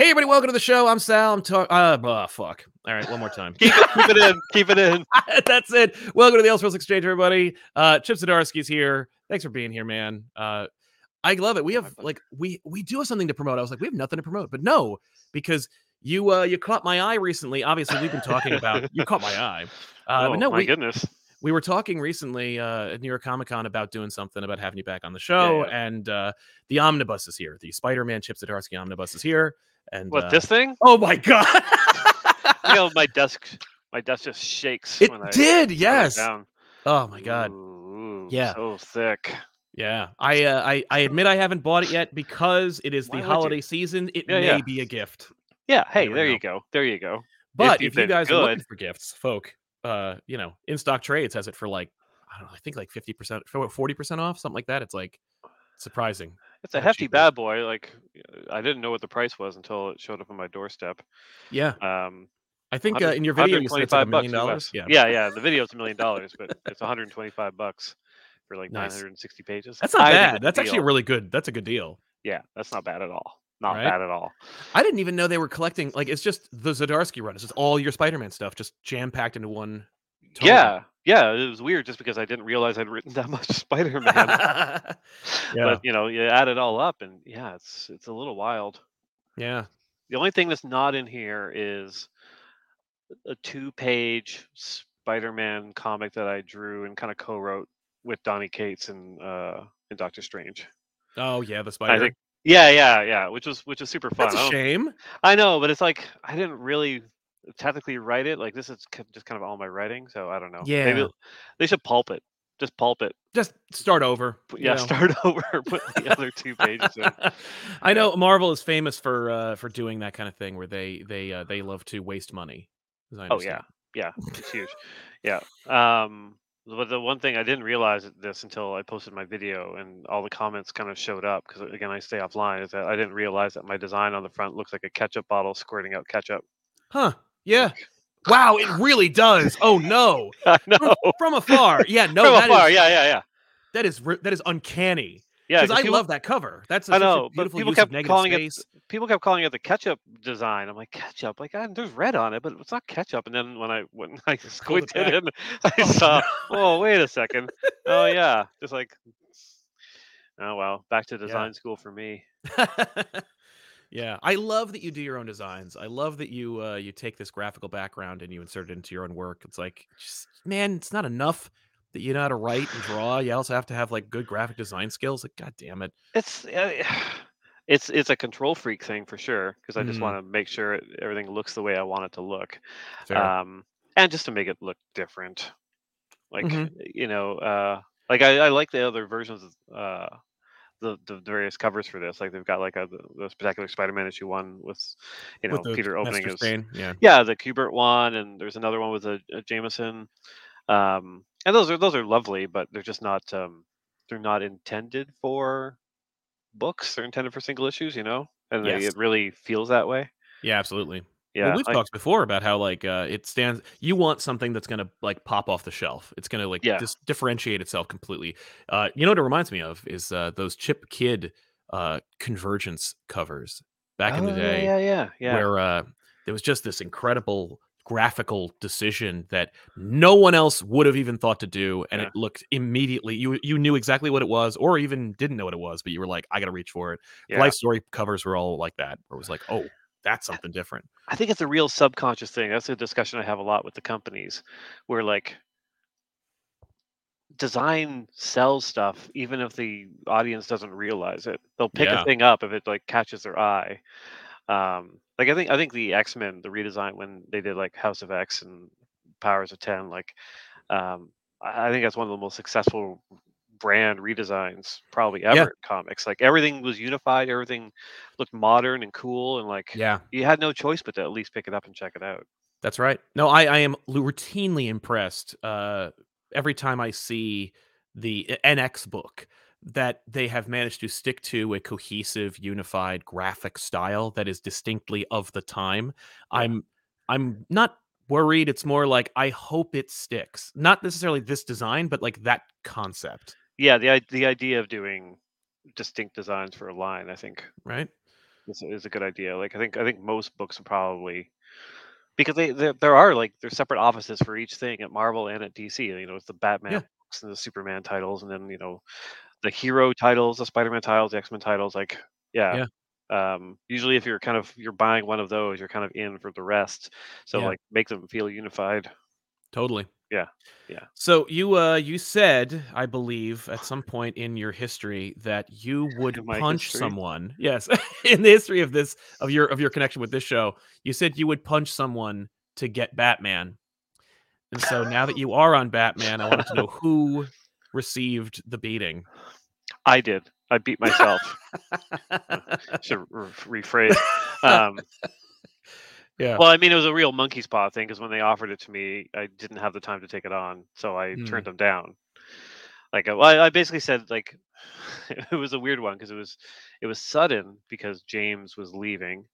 Hey, everybody, welcome to the show. I'm Sal. I'm talking. Uh, oh, fuck. All right, one more time. keep, it, keep it in. Keep it in. That's it. Welcome to the Elseworlds Exchange, everybody. Uh, Chip Zdarsky's here. Thanks for being here, man. Uh, I love it. We have like we we do have something to promote. I was like, we have nothing to promote, but no, because you uh you caught my eye recently. Obviously, we've been talking about you caught my eye. Uh, oh but no, my we, goodness. we were talking recently uh, at New York Comic Con about doing something about having you back on the show, yeah. and uh, the omnibus is here. The Spider-Man Chip Zdarsky omnibus is here, and What uh, this thing? Oh my god! You know, my desk. My desk just shakes. it when I did, it yes. Down. Oh my god. Ooh, Yeah. So thick. Yeah, I uh, I I admit I haven't bought it yet because it is Why the would you? holiday season. It Yeah, may yeah. be a gift, Yeah. Hey, there know. you go. There you go. but you if, you did guys are looking for gifts, folk, uh, you know, InStockTrades has it for like I don't know, I think like fifty percent, forty percent off, something like that. It's like surprising. It's a hefty bad boy. Like I didn't know what the price was until it showed up on my doorstep. Yeah, Um, I think uh, in your video you said it's like a 125 million bucks dollars. Yeah, Yeah, yeah. The video's a million dollars, but it's 125 bucks for like Nice. 960 pages. that's not I bad. That's actually a really good. That's a good deal. yeah. That's not bad at all. Not Right? bad at all. I didn't even know they were collecting. Like, it's just the Zdarsky run. It's just all your Spider-Man stuff, just jam packed into one. Tome. Yeah, yeah, it was weird just because I didn't realize I'd written that much Spider-Man. yeah, But you know, you add it all up, and yeah, it's it's a little wild. yeah. The only thing that's not in here is a two-page Spider-Man comic that I drew and kind of co-wrote with Donny Cates and uh and Doctor Strange. Oh yeah, the spider. I think. Yeah, yeah, yeah. Which was which was super fun. That's I a don't- shame. I know, but it's like I didn't really technically write it. Like this is k- just kind of all my writing, so I don't know. Maybe Yeah. they should pulp it. Just pulp it. Just start over. Put- Yeah, know. start over. Put the other two pages in. I know Marvel is famous for uh, for doing that kind of thing where they they uh, they love to waste money. Oh yeah, yeah, it's huge. Yeah. Um, but the one thing I didn't realize this until I posted my video and all the comments kind of showed up because again I stay offline is that I didn't realize that my design on the front looks like a ketchup bottle squirting out ketchup. Huh? Yeah. Wow, it really does. Oh no. I From, know. from afar. Yeah. No. From that afar, is- yeah, yeah, yeah. That is that is uncanny. Yeah, Because 'cause I people, love that cover. That's a, I such a know, but people kept calling it people kept calling it the ketchup design. I'm like ketchup, like ah, there's red on it, but it's not ketchup. And then when I when I pulled it squinted in, I Oh, saw. no. Oh wait a second. Oh yeah, just like. Oh well, back to design school for me. Yeah, I love that you do your own designs. I love that you uh, you take this graphical background and you insert it into your own work. It's like, just, man, it's not enough that you know how to write and draw. You also have to have like good graphic design skills. Like, god damn it. It's uh, it's it's a control freak thing for sure because I just Mhm. want to make sure everything looks the way I want it to look, Fair. um, and just to make it look different. Like Mhm. you know, uh, like I, I like the other versions of uh, the the various covers for this. Like they've got like a the, the spectacular Spider-Man issue one with you know With Peter opening his yeah. yeah the Kubert one, and there's another one with a, a Jameson, um, and those are those are lovely, but they're just not um, they're not intended for books. They're intended for single issues, you know, and they, it really feels that way. Yeah, absolutely. Yeah, well, we've like- talked before about how like uh, it stands. You want something that's gonna like pop off the shelf. It's gonna like Yeah. dis- differentiate itself completely. Uh, you know what it reminds me of is uh, those Chip Kidd uh, convergence covers back in the Oh, day, Yeah, yeah, yeah. yeah. where uh, there was just this incredible graphical decision that no one else would have even thought to do, and Yeah. it looked immediately. You you knew exactly what it was, or even didn't know what it was, but you were like, I got to reach for it. yeah. Life story covers were all like that, where it was like, oh, that's something different. I think it's a real subconscious thing. That's a discussion I have a lot with the companies where like design sells stuff even if the audience doesn't realize it. They'll pick Yeah. a thing up if it like catches their eye. Um like I think I think the X-Men, the redesign when they did like House of X and Powers of 10 like um I I think that's one of the most successful brand redesigns probably ever Yeah. comics. Like everything was unified, everything looked modern and cool and like Yeah. you had no choice but to at least pick it up and check it out. That's right. No, I, I am routinely impressed uh, every time I see the uh, NX book that they have managed to stick to a cohesive, unified graphic style that is distinctly of the time. I'm I'm not worried. It's more like I hope it sticks. Not necessarily this design, but like that concept, Yeah, the the idea of doing distinct designs for a line, I think. right? is, is a good idea. Like I think I think most books are probably because they there, there are like there's separate offices for each thing at Marvel and at DC. You know, it's the Batman Yeah. books and the Superman titles, and then you know the hero titles, the Spider-Man titles, the X-Men titles. Like yeah. Um, usually, if you're kind of you're buying one of those, you're kind of in for the rest. So Yeah. like make them feel unified. Totally. Yeah, yeah. So you uh you said, I believe, at some point in your history that you would In my punch history? someone. Yes, in the history of this of your of your connection with this show, you said you would punch someone to get Batman. And so now that you are on Batman, I wanted to know who received the beating. I did. I beat myself. Should re- rephrase. Um, yeah. Well, I mean, it was a real monkey's paw thing because when they offered it to me, I didn't have the time to take it on, so I Hmm. turned them down. Like, uh, well, I, I basically said like it was a weird one because it was it was sudden because James was leaving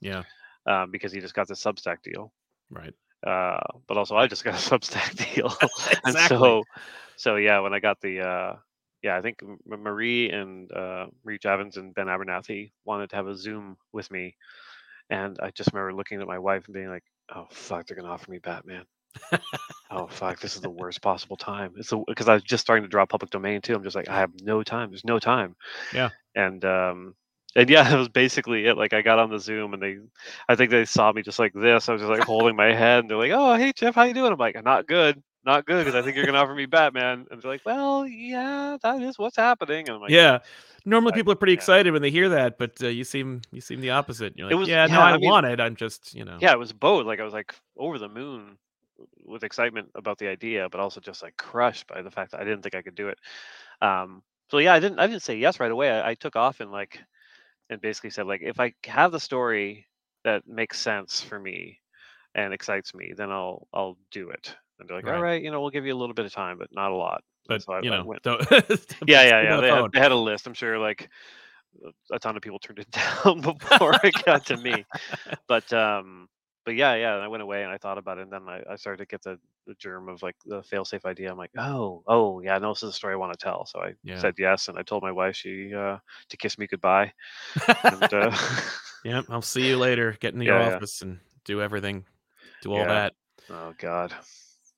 yeah. um, because he just got the Substack deal, Right. uh, but also I just got a Substack deal, and so so yeah, when I got the uh, yeah, I think Marie and uh, Marie Javins and Ben Abernathy wanted to have a Zoom with me, and I just remember looking at my wife and being like, "Oh fuck, they're gonna offer me Batman." oh fuck, this is the worst possible time. It's because I was just starting to draw public domain too. I'm just like, I have no time. There's no time. Yeah. And um, and yeah, that was basically it. Like I got on the Zoom and they, I think they saw me just like this. I was just like holding my head and they're like, "Oh, hey Jeff, how you doing?" I'm like, "Not good." Not good because I think you're gonna offer me Batman, and they're like, "Well, yeah, that is what's happening." And I'm like, yeah. Normally people are pretty yeah. excited when they hear that, but uh, you seem you seem the opposite. You're It like, was- yeah, no, I, I mean- want it. I'm just, you know. yeah, it was both. Like I was like over the moon with excitement about the idea, but also just like crushed by the fact that I didn't think I could do it. Um, so yeah, I didn't I didn't say yes right away. I, I took off and like and basically said like if I have the story that makes sense for me and excites me, then I'll I'll do it. And they're like, Right. all right, you know, we'll give you a little bit of time, but not a lot. But so I- you know, yeah, yeah, yeah. the They had, they had a list. I'm sure like a ton of people turned it down before it got to me. But um, but yeah, yeah. And I went away and I thought about it, and then I, I started to get the, the germ of like the failsafe idea. I'm like, oh, oh, yeah, no, this is a story I want to tell. So I Yeah. said yes, and I told my wife she uh, to kiss me goodbye. And, uh, Yep, I'll see you later. Get in your Yeah, yeah. office and do everything. Do all Yeah. that. oh God,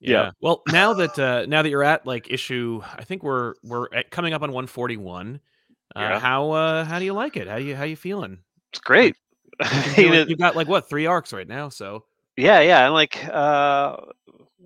Yeah. Yeah. Well, now that uh now that you're at like issue, I think we're we're at, coming up on 141. Uh, Yeah. How uh how do you like it? How you how you feeling? it's great. You like you've got like what three arcs right now, so Yeah, yeah, and like uh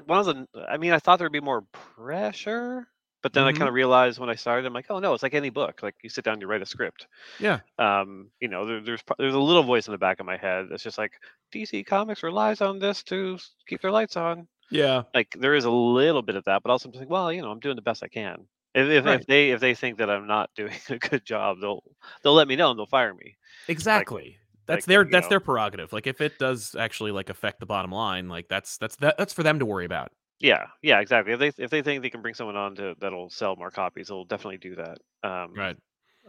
one of the I mean, I thought there'd be more pressure, but then I Mhm. kind of realized when I started, I'm like, oh no, it's like any book. Like you sit down, you write a script. yeah, Um, you know, there, there's there's a little voice in the back of my head that's just like DC Comics relies on this to keep their lights on. Yeah, Like there is a little bit of that, but also I'm just like, well, you know, I'm doing the best I can. If if, Right. if they if they think that I'm not doing a good job, they'll they'll let me know and they'll fire me. exactly. that's like, their that's know- their prerogative. Like if it does actually like affect the bottom line, like that's that's that, that's for them to worry about. Yeah, yeah, exactly. If they if they think they can bring someone on to that'll sell more copies, they'll definitely do that. Um, Right.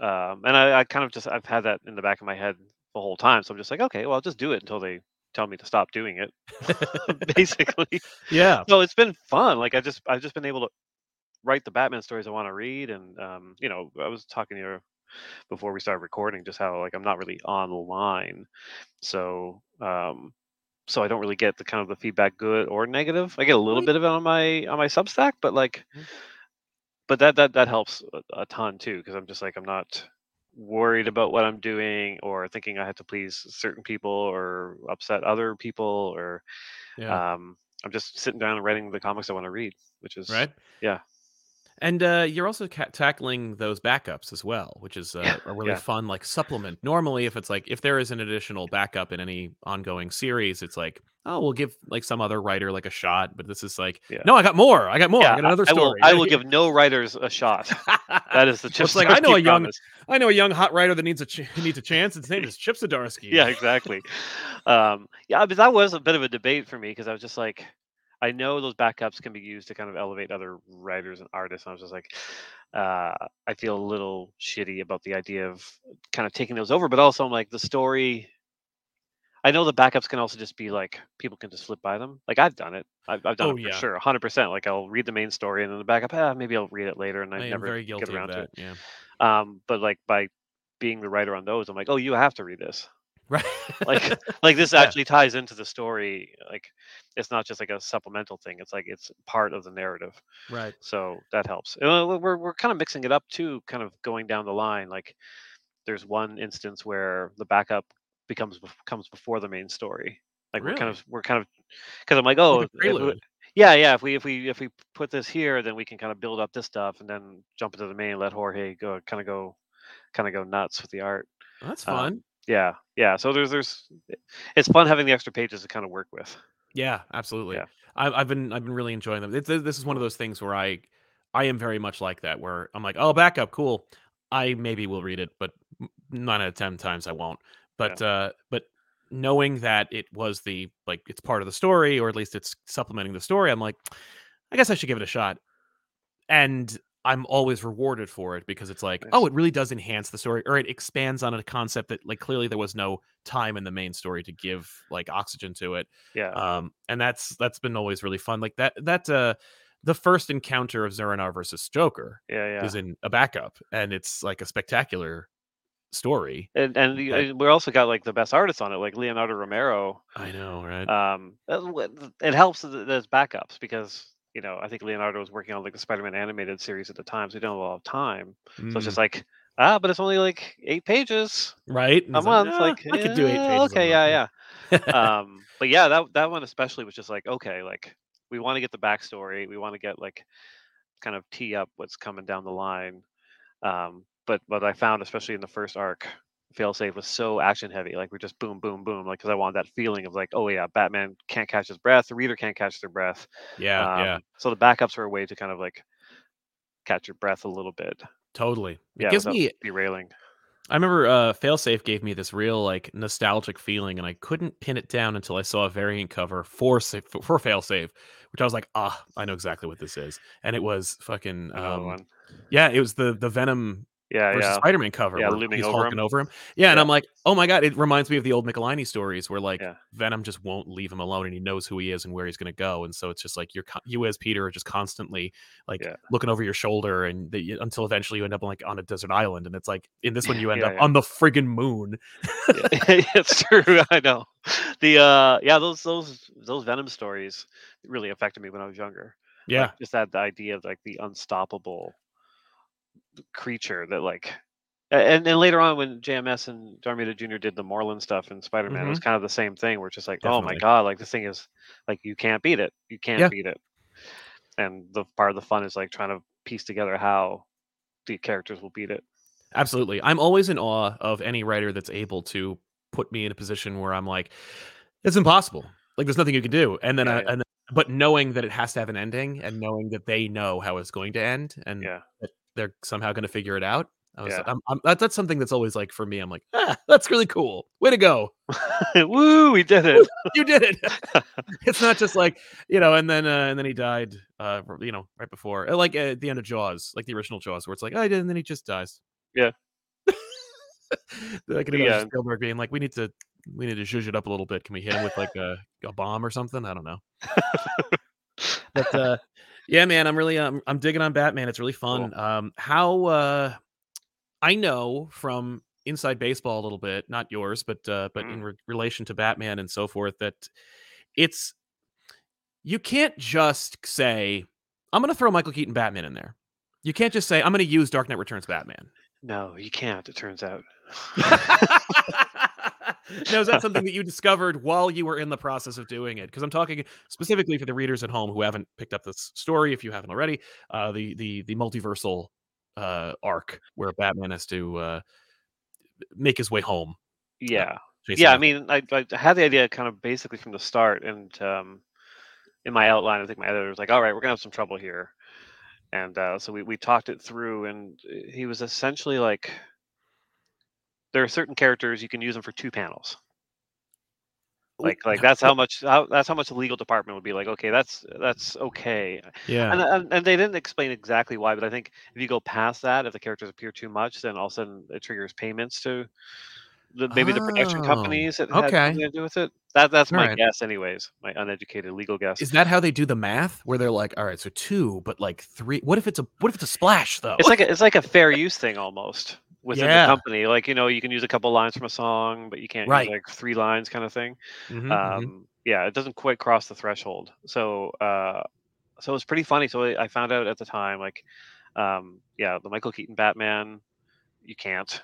Um, and I, I kind of just I've had that in the back of my head the whole time. So I'm just like, okay, well, I'll just do it until they tell me to stop doing it. basically. Yeah. So it's been fun. Like I just I've just been able to write the Batman stories I want to read, and um, you know, I was talking to you before we started recording just how like I'm not really online, so um, so I don't really get the kind of the feedback, good or negative. I get a little bit of it on my on my Substack, but like, Mhm. but that that that helps a, a ton too because I'm just like I'm not worried about what I'm doing or thinking I have to please certain people or upset other people or Yeah. um, I'm just sitting down and writing the comics I want to read, which is right. yeah. And uh, you're also ca- tackling those backups as well, which is uh, Yeah, a really yeah. fun like supplement. Normally, if it's like if there is an additional backup in any ongoing series, it's like oh we'll give like some other writer like a shot, but this is like Yeah. no, I got more, I got more, I got another I will, story. I will give no writers a shot. That is the Chip like, I know a young- promise. I know a young hot writer that needs a ch- needs a chance. His name is Chip Zdarsky. Yeah, exactly. um, yeah, but that was a bit of a debate for me because I was just like, I know those backups can be used to kind of elevate other writers and artists. And I was just like, uh, I feel a little shitty about the idea of kind of taking those over, but also I'm like the story. I know the backups can also just be like people can just flip by them. Like I've done it. I've, I've done Oh, it for yeah. sure, hundred percent. Like I'll read the main story and then the backup. Ah, maybe I'll read it later, and I, I never very get around to it. Yeah. Um, but like by being the writer on those, I'm like, oh, you have to read this. Right. Like, like this Yeah. actually ties into the story. Like, it's not just like a supplemental thing. It's like it's part of the narrative. right. So that helps. And, uh, we're we're kind of mixing it up too, kind of going down the line. Like, there's one instance where the backup becomes comes before the main story. Like we're kind of we're kind of because I'm like, oh, Like a if we- prelude. yeah, yeah. If we if we if we put this here, then we can kind of build up this stuff and then jump into the main. Let Jorge go, kind of go, kind of go nuts with the art. That's Um, fun. Yeah, yeah. So there's there's it's fun having the extra pages to kind of work with. Yeah, absolutely. Yeah. I've I've been I've been really enjoying them. It's, this is one of those things where I I am very much like that, where I'm like, oh, backup, cool. I maybe will read it, but nine out of ten times I won't. But uh, but knowing that it was the like it's part of the story, or at least it's supplementing the story, I'm like, I guess I should give it a shot. And I'm always rewarded for it because it's like, oh, it really does enhance the story, or it expands on a concept that like clearly there was no time in the main story to give like oxygen to it Yeah, um and that's that's been always really fun like that that uh the first encounter of Zur-En-Arrh versus Joker yeah, yeah. is in a backup and it's like a spectacular story And and the, we also got like the best artists on it, like Leonardo Romero. i know right Um, it helps that there's backups because you know I think Leonardo was working on like the Spider-Man animated series at the time, so he didn't have a lot of time. So it's Mm, just like ah, but it's only like eight pages right a it's like, month. "Ah, Like i could do eight pages a Okay, month, yeah, yeah. um, but yeah, that that one especially was just like okay, like we want to get the backstory, we want to get like kind of tee up what's coming down the line. Um, but what I found, especially in the first arc, failsafe was so action heavy. Like we're just boom, boom, boom. Like because I wanted that feeling of like, oh yeah, Batman can't catch his breath, the reader can't catch their breath. yeah yeah Um, So the backups are a way to kind of like catch your breath a little bit. totally it Yeah, gives me derailing. i remember uh failsafe gave me this real like nostalgic feeling and i couldn't pin it down until i saw a variant cover for for, failsafe which i was like ah i know exactly what this is and it was fucking um one. yeah it was the the venom Yeah, versus yeah. Spider-Man cover Yeah, looming he's over hulking him. over him. Yeah, and I'm like, oh my god, it reminds me of the old Michelinie stories where like Yeah. Venom just won't leave him alone and he knows who he is and where he's going to go, and so it's just like you're you as Peter are just constantly like Yeah. looking over your shoulder and the, until eventually you end up like on a desert island, and it's like in this one you end Yeah, up yeah. on the friggin' moon. It's true. I know. The uh, yeah, those those those Venom stories really affected me when I was younger. Yeah, Like, just that the idea of like the unstoppable creature that like and then later on when JMS and Romita Jr. did the Morlun stuff in Spider-Man, it was mm-hmm. kind of the same thing where it's just like, oh my god, like this thing is like you can't beat it. You can't Yeah. beat it. And the part of the fun is like trying to piece together how the characters will beat it. absolutely. I'm always in awe of any writer that's able to put me in a position where I'm like, it's impossible. Like there's nothing you can do, and then Yeah, I, yeah. and but knowing that it has to have an ending and knowing that they know how it's going to end and Yeah. that they're somehow going to figure it out. I was, Yeah. I'm, I'm, that, that's something that's always like for me. I'm like, ah, that's really cool. Way to go! Woo, we did it. You did it. it's not just like you know, and then uh, and then he died. Uh, you know, right before, uh, like at the end of Jaws, like the original Jaws, where it's like, oh, I did, and then he just dies. Yeah. I can Yeah. Spielberg being like, we need to, we need to zhuzh it up a little bit. Can we hit him with like a, a bomb or something? I don't know. but uh yeah man i'm really um, i'm digging on batman it's really fun um how uh i know from inside baseball a little bit not yours but uh but in re- relation to batman and so forth that it's you can't just say i'm gonna throw michael keaton batman in there. You can't just say i'm gonna use dark knight returns batman. No, you can't, it turns out. now, is that something that you discovered while you were in the process of doing it? Because I'm talking specifically for the readers at home who haven't picked up this story, if you haven't already, uh, the the the multiversal uh, arc where Batman has to uh, make his way home. Yeah. chasing Yeah, I mean, I, I had the idea kind of basically from the start, and um, in my outline, I think my editor was like, "All right, we're gonna have some trouble here," and uh, so we we talked it through, and uh, he was essentially like, "There are certain characters you can use them for two panels." Like, like that's how much how, that's how much the legal department would be like. Okay, that's that's okay, yeah, and, and and they didn't explain exactly why, but I think if you go past that, if the characters appear too much, then all of a sudden it triggers payments to the, maybe the production Oh, companies that had okay. something to do with it. That that's my Alright. guess, anyways. My uneducated legal guess. is that how they do the math? Where they're like, all right, so two, but like three. What if it's a what if it's a splash though? It's like a, it's like a fair use thing almost. Within Yeah. the company. Like you know, you can use a couple lines from a song, but you can't Right. use like three lines, kind of thing. Mhm, mhm. Um, yeah, it doesn't quite cross the threshold. So uh, so it's pretty funny. So I, found out at the time, like, um, yeah, the Michael Keaton Batman, you can't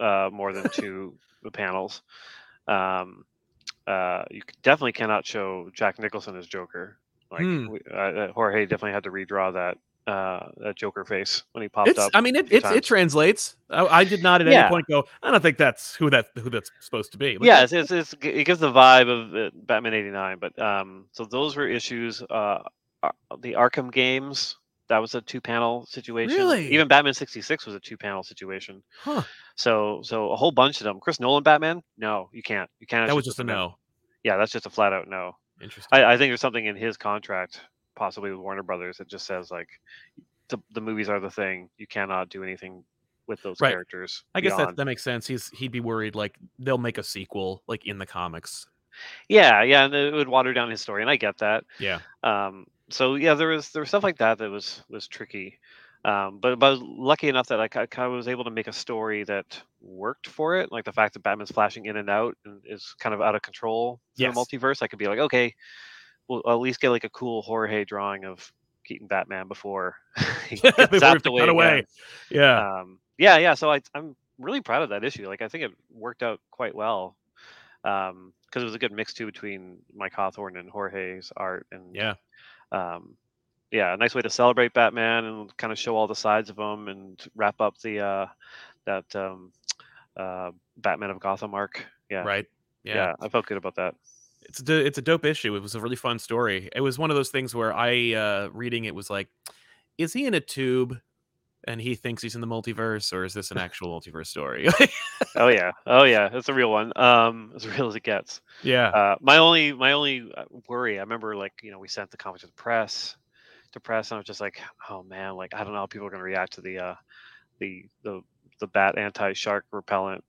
uh, more than two panels. Um, uh, you definitely cannot show Jack Nicholson as Joker. Like Hmm. we, uh, uh, Jorge definitely had to redraw that uh, that Joker face when he popped It's. up. I mean, a it it translates. I, I did not at Yeah. any point go. I don't think that's who that who that's supposed to be. Like, yeah, it's, it's, it's it gives the vibe of uh, Batman '89. But um, so those were issues. Uh, the Arkham games that was a two-panel situation. Really? Even Batman '66 was a two-panel situation. Huh. So so a whole bunch of them. Chris Nolan Batman? No, you can't. You can't. That was just a no. Yeah, that's just a flat out no. Interesting. I, I think there's something in his contract, possibly with Warner Brothers, that just says like the, the movies are the thing. You cannot do anything with those Right. characters. I guess that beyond. that makes sense. He's he'd be worried like they'll make a sequel like in the comics. Yeah, yeah, and it would water down his story, and I get that. Yeah. Um, so yeah, there was there was stuff like that that was was tricky. Um, but but I was lucky enough that I kind of was able to make a story that worked for it. Like the fact that Batman's flashing in and out and is kind of out of control Yes. the multiverse. I could be like, okay, we'll at least get like a cool Jorge drawing of Keaton Batman before he gets Before we have zapped away. away. Yeah. Um, yeah, yeah. So I, I'm really proud of that issue. Like I think it worked out quite well because it was a good mix too between Mike Hawthorne and Jorge's art and yeah. um, yeah, a nice way to celebrate Batman and kind of show all the sides of him and wrap up the uh, that um, uh, Batman of Gotham arc. Yeah, Right. yeah, Yeah. I felt good about that. It's a, it's a dope issue. It was a really fun story. It was one of those things where I uh reading it was like, is he in a tube and he thinks he's in the multiverse, or is this an actual multiverse story? Oh yeah, oh yeah, it's a real one. Um, as real as it gets. yeah. Uh, my only my only uh, worry, I remember like you know we sent the comic to the press, to press, and I was just like, oh man, like I don't know how people are gonna react to the uh, the the the bat anti shark repellent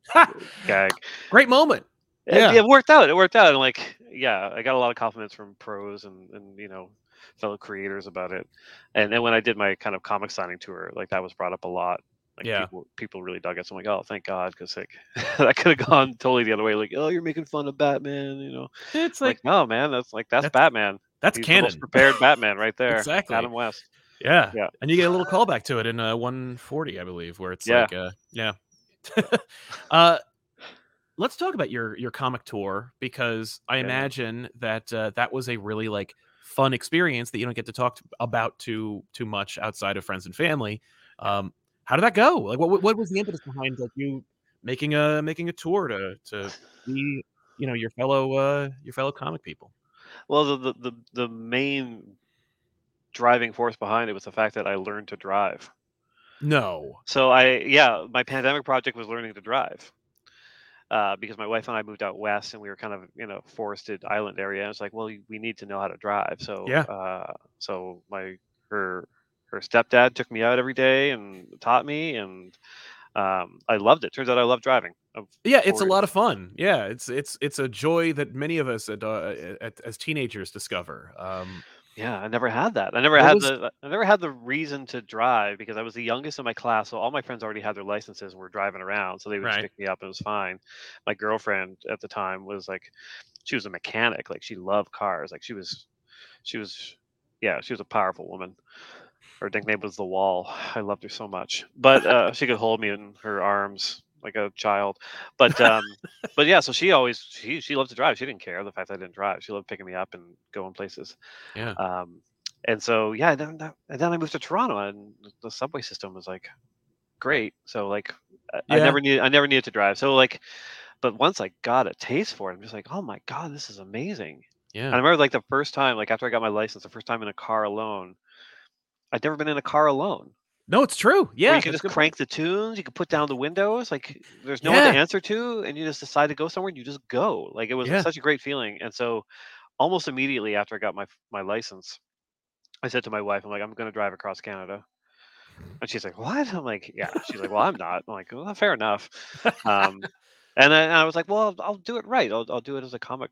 gag. Great moment. It- Yeah. It, worked out. It worked out. And like, yeah, I got a lot of compliments from pros and, and you know, fellow creators about it. And then when I did my kind of comic signing tour, like that was brought up a lot. Like Yeah. people people really dug it. So I'm like, oh, thank God, because like that could have gone totally the other way. Like, oh, you're making fun of Batman, you know? It's Like, like no, man, that's like that's, that's Batman. that's He's the canon. most prepared Batman right there. Exactly. Adam West. Yeah. Yeah. And you get a little callback to it in uh, 140, I believe, where it's Yeah. like, uh, yeah. uh, let's talk about your your comic tour because I Yeah. imagine that uh, that was a really like fun experience that you don't get to talk about too too much outside of friends and family. Um, how did that go? Like, what what was the impetus behind like you making a making a tour to to see you know your fellow uh your fellow comic people? Well, the, the the the main driving force behind it was the fact that I learned to drive. No. So I, yeah, my pandemic project was learning to drive. Uh, because my wife and I moved out west and we were kind of in a forested island area. And it's like, well, we need to know how to drive. So, Yeah. uh, so my, her, her stepdad took me out every day and taught me and, um, I loved it. Turns out I love driving. Of Yeah, it's a lot of fun. Yeah, it's it's it's a joy that many of us at, uh, at, as teenagers discover. Um, Yeah, I never had that. I never What had was- the I never had the reason to drive because I was the youngest in my class, so all my friends already had their licenses and were driving around, so they would Right. pick me up and it was fine. My girlfriend at the time was like she was a mechanic, like she loved cars. Like she was she was yeah, she was a powerful woman. Her nickname was the wall. I loved her so much. But uh, she could hold me in her arms like a child. But um but yeah, so she always she she loved to drive. She didn't care the fact that I didn't drive. She loved picking me up and going places. yeah, Um, and so yeah, and then that, and then I moved to Toronto, and the subway system was like great. So like I, I never needed I never needed to drive. So like, but once I got a taste for it, I'm just like, oh my god, this is amazing. Yeah. And I remember like the first time, like after I got my license, the first time in a car alone. I'd never been in a car alone. No, it's true. where Yeah, you can just crank the tunes. You can put down the windows. Like there's no one to answer to, and you just decide to go somewhere. and You just go. Like it was Yeah. such a great feeling. And so, almost immediately after I got my my license, I said to my wife, "I'm like, I'm going to drive across Canada." And she's like, "What?" I'm like, "Yeah." She's like, "Well, I'm not." I'm like, "Well, fair enough." Um, and then I was like, "Well, I'll, I'll do it right. I'll I'll do it as a comic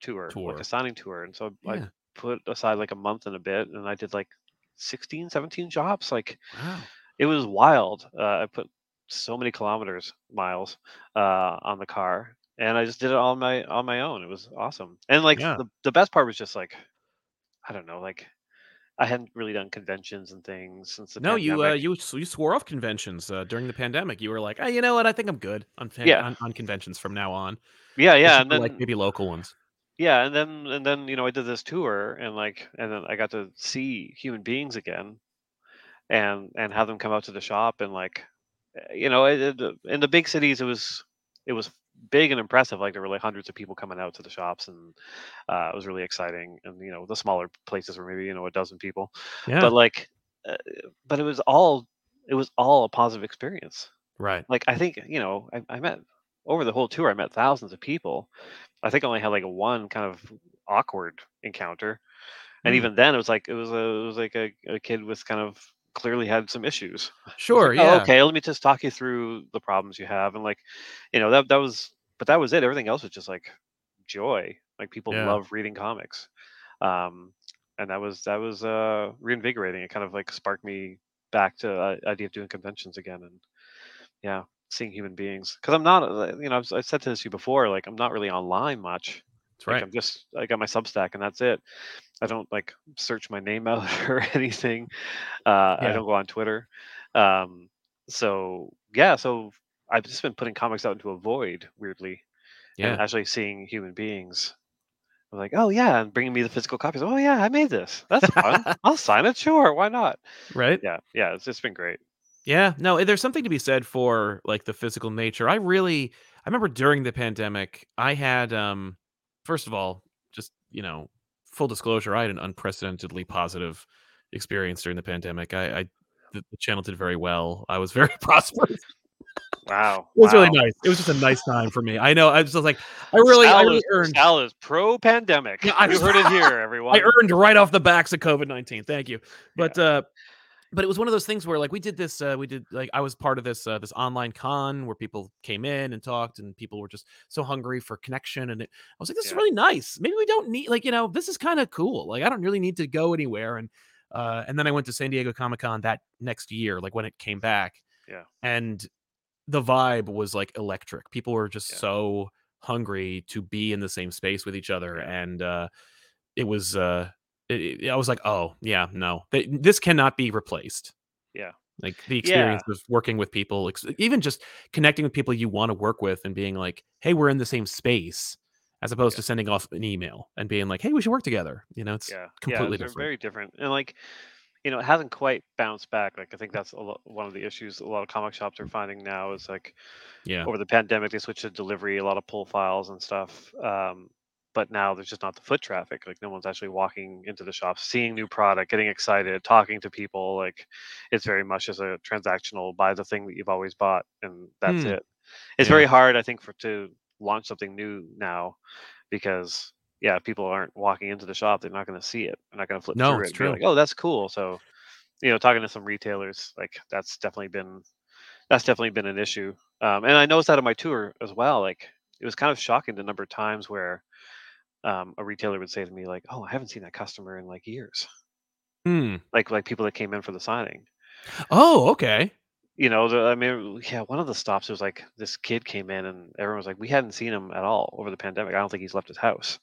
tour, Tour. like a signing tour." And so I put aside like a month and a bit, and I did like 16, 17 jobs. Like Wow. it was wild. Uh, I put so many kilometers, miles uh, on the car, and I just did it on my on my own. It was awesome, and like Yeah. the the best part was just like I don't know, like I hadn't really done conventions and things since the No, you uh, you you swore off conventions uh, during the pandemic. You were like, oh, you know what? I think I'm good on, fan- Yeah, on on conventions from now on. yeah, yeah, and for like maybe local ones. Yeah, and then and then you know I did this tour and like and then I got to see human beings again and and have them come out to the shop and like uh, you know it, it- in the big cities it was it was big and impressive like there were like hundreds of people coming out to the shops and uh, it was really exciting and you know the smaller places were maybe you know a dozen people Yeah. but like uh, but it was all it was all a positive experience Right. like i think you know I, I met over the whole tour i met thousands of people i think i only had like a one kind of awkward encounter and Hmm. even then it was like it was a it was like a, a kid with kind of clearly had some issues Sure. like, oh Yeah. okay let me just talk you through the problems you have and like you know that that was but that was it everything else was just like joy like people Yeah. love reading comics um and that was that was uh reinvigorating it kind of like sparked me back to uh, idea of doing conventions again and yeah seeing human beings because i'm not uh, you know I've, I've said to this to you before like i'm not really online much That's like right. i'm just i got my substack and that's it i don't like search my name out or anything uh, I don't go on Twitter. Um, so yeah, so I've just been putting comics out into a void, weirdly, and actually seeing human beings. I'm like, oh yeah, and bringing me the physical copies. Oh yeah, I made this. That's fun. I'll sign it. Sure, why not? right. Yeah, yeah, it's just been great. Yeah, no, there's something to be said for like the physical nature. I really I remember during the pandemic, I had um first of all, just, you know, full disclosure, I had an unprecedentedly positive experience during the pandemic. I, I the, the channel did very well. I was very prosperous. Wow, It was really nice. It was just a nice time for me. I know. I was just like, I really, I really is, earned. Sal is pro pandemic. Yeah, I you heard it here, everyone. I earned right off the backs of COVID nineteen. Thank you. But uh but it was one of those things where like we did this uh we did like I was part of this uh this online con where people came in and talked and people were just so hungry for connection and it, I was like this is really nice. Maybe we don't need like you know this is kind of cool. Like I don't really need to go anywhere and uh and then I went to San Diego Comic-Con that next year like when it came back. Yeah. And the vibe was like electric. People were just Yeah. so hungry to be in the same space with each other Yeah. and uh it was uh it, it- I was like, oh yeah, no, Th- this cannot be replaced. Yeah. Like the Yeah. experience of working with people, ex- even just connecting with people you want to work with, and being like, hey, we're in the same space, as opposed Yeah. to sending off an email and being like, hey, we should work together. You know, it's yeah, completely yeah, different. very different, and like you know, it hasn't quite bounced back. Like I think that's a lo- one of the issues a lot of comic shops are finding now is like yeah, over the pandemic they switched to delivery, a lot of pull files and stuff. Um, but now there's just not the foot traffic. Like no one's actually walking into the shop, seeing new product, getting excited, talking to people. Like it's very much as a transactional buy the thing that you've always bought and that's Hmm. it. It's Yeah. very hard, I think, for to launch something new now because yeah, people aren't walking into the shop, they're not going to see it. They're not going to flip No, through it's it and true. like, "Oh, that's cool." So, you know, talking to some retailers, like that's definitely been that's definitely been an issue. Um, and I noticed that on my tour as well. Like it was kind of shocking the number of times where um, a retailer would say to me, like, "Oh, I haven't seen that customer in like years." Hmm. Like like people that came in for the signing. Oh, okay. You know, the, I mean, yeah, one of the stops was like this kid came in and everyone was like, "We hadn't seen him at all over the pandemic. I don't think he's left his house."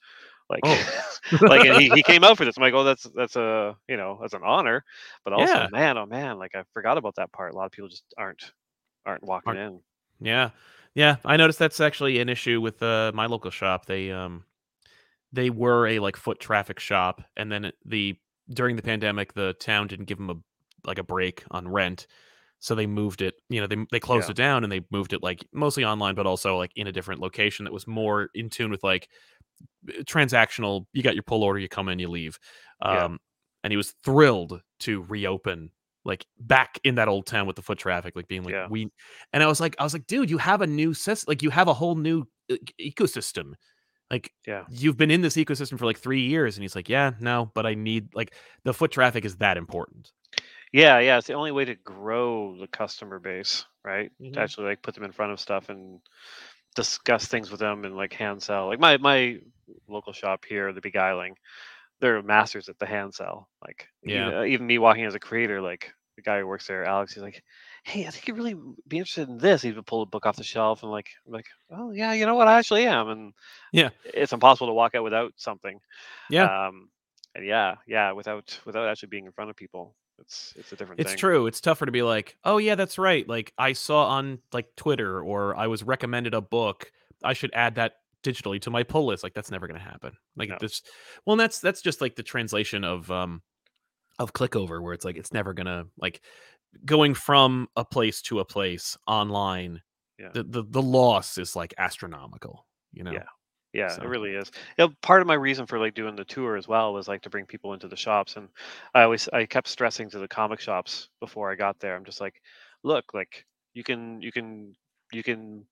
Like, Oh. like he, he came out for this. I'm like, oh, that's that's a you know that's an honor, but also, Yeah. man, oh man, like I forgot about that part. A lot of people just aren't aren't walking in. Yeah. Yeah. I noticed that's actually an issue with uh, my local shop. They um they were a like foot traffic shop and then the during the pandemic the town didn't give them a like a break on rent. So they moved it, you know, they they closed Yeah. it down and they moved it like mostly online but also like in a different location that was more in tune with like transactional, you got your pull order, you come in, you leave. Yeah. Um and he was thrilled to reopen like back in that old town with the foot traffic like being like Yeah. we and I was like, I was like, dude, you have a new system. Like you have a whole new ecosystem. Like Yeah, you've been in this ecosystem for like three years, and he's like, yeah, no, but I need like the foot traffic is that important. yeah, yeah. It's the only way to grow the customer base, right? Mhm. To actually like put them in front of stuff and discuss things with them and like hand sell. Like my my local shop here, the Beguiling, they're masters at the hand sell. Like Yeah. even, even me walking as a creator, like the guy who works there, Alex, he's like, "Hey, I think you'd really be interested in this." He would pull a book off the shelf and like, like, "Oh yeah, you know what? I actually am." And Yeah. it's impossible to walk out without something. Yeah. Um, and yeah, yeah, without without actually being in front of people, it's it's a different It's thing. true. It's tougher to be like, "Oh, yeah, that's right. Like, I saw on, like, Twitter or I was recommended a book. I should add that digitally to my pull list." Like, that's never gonna happen. Like, No. this well, that's that's just, like, the translation of, um of clickover where it's like, it's never gonna like, going from a place to a place online, Yeah. the the the loss is, like, astronomical, you know? Yeah. Yeah, it really is. You know, part of my reason for like doing the tour as well was like to bring people into the shops, and I always I kept stressing to the comic shops before I got there. I'm just like, look, like you can you can you can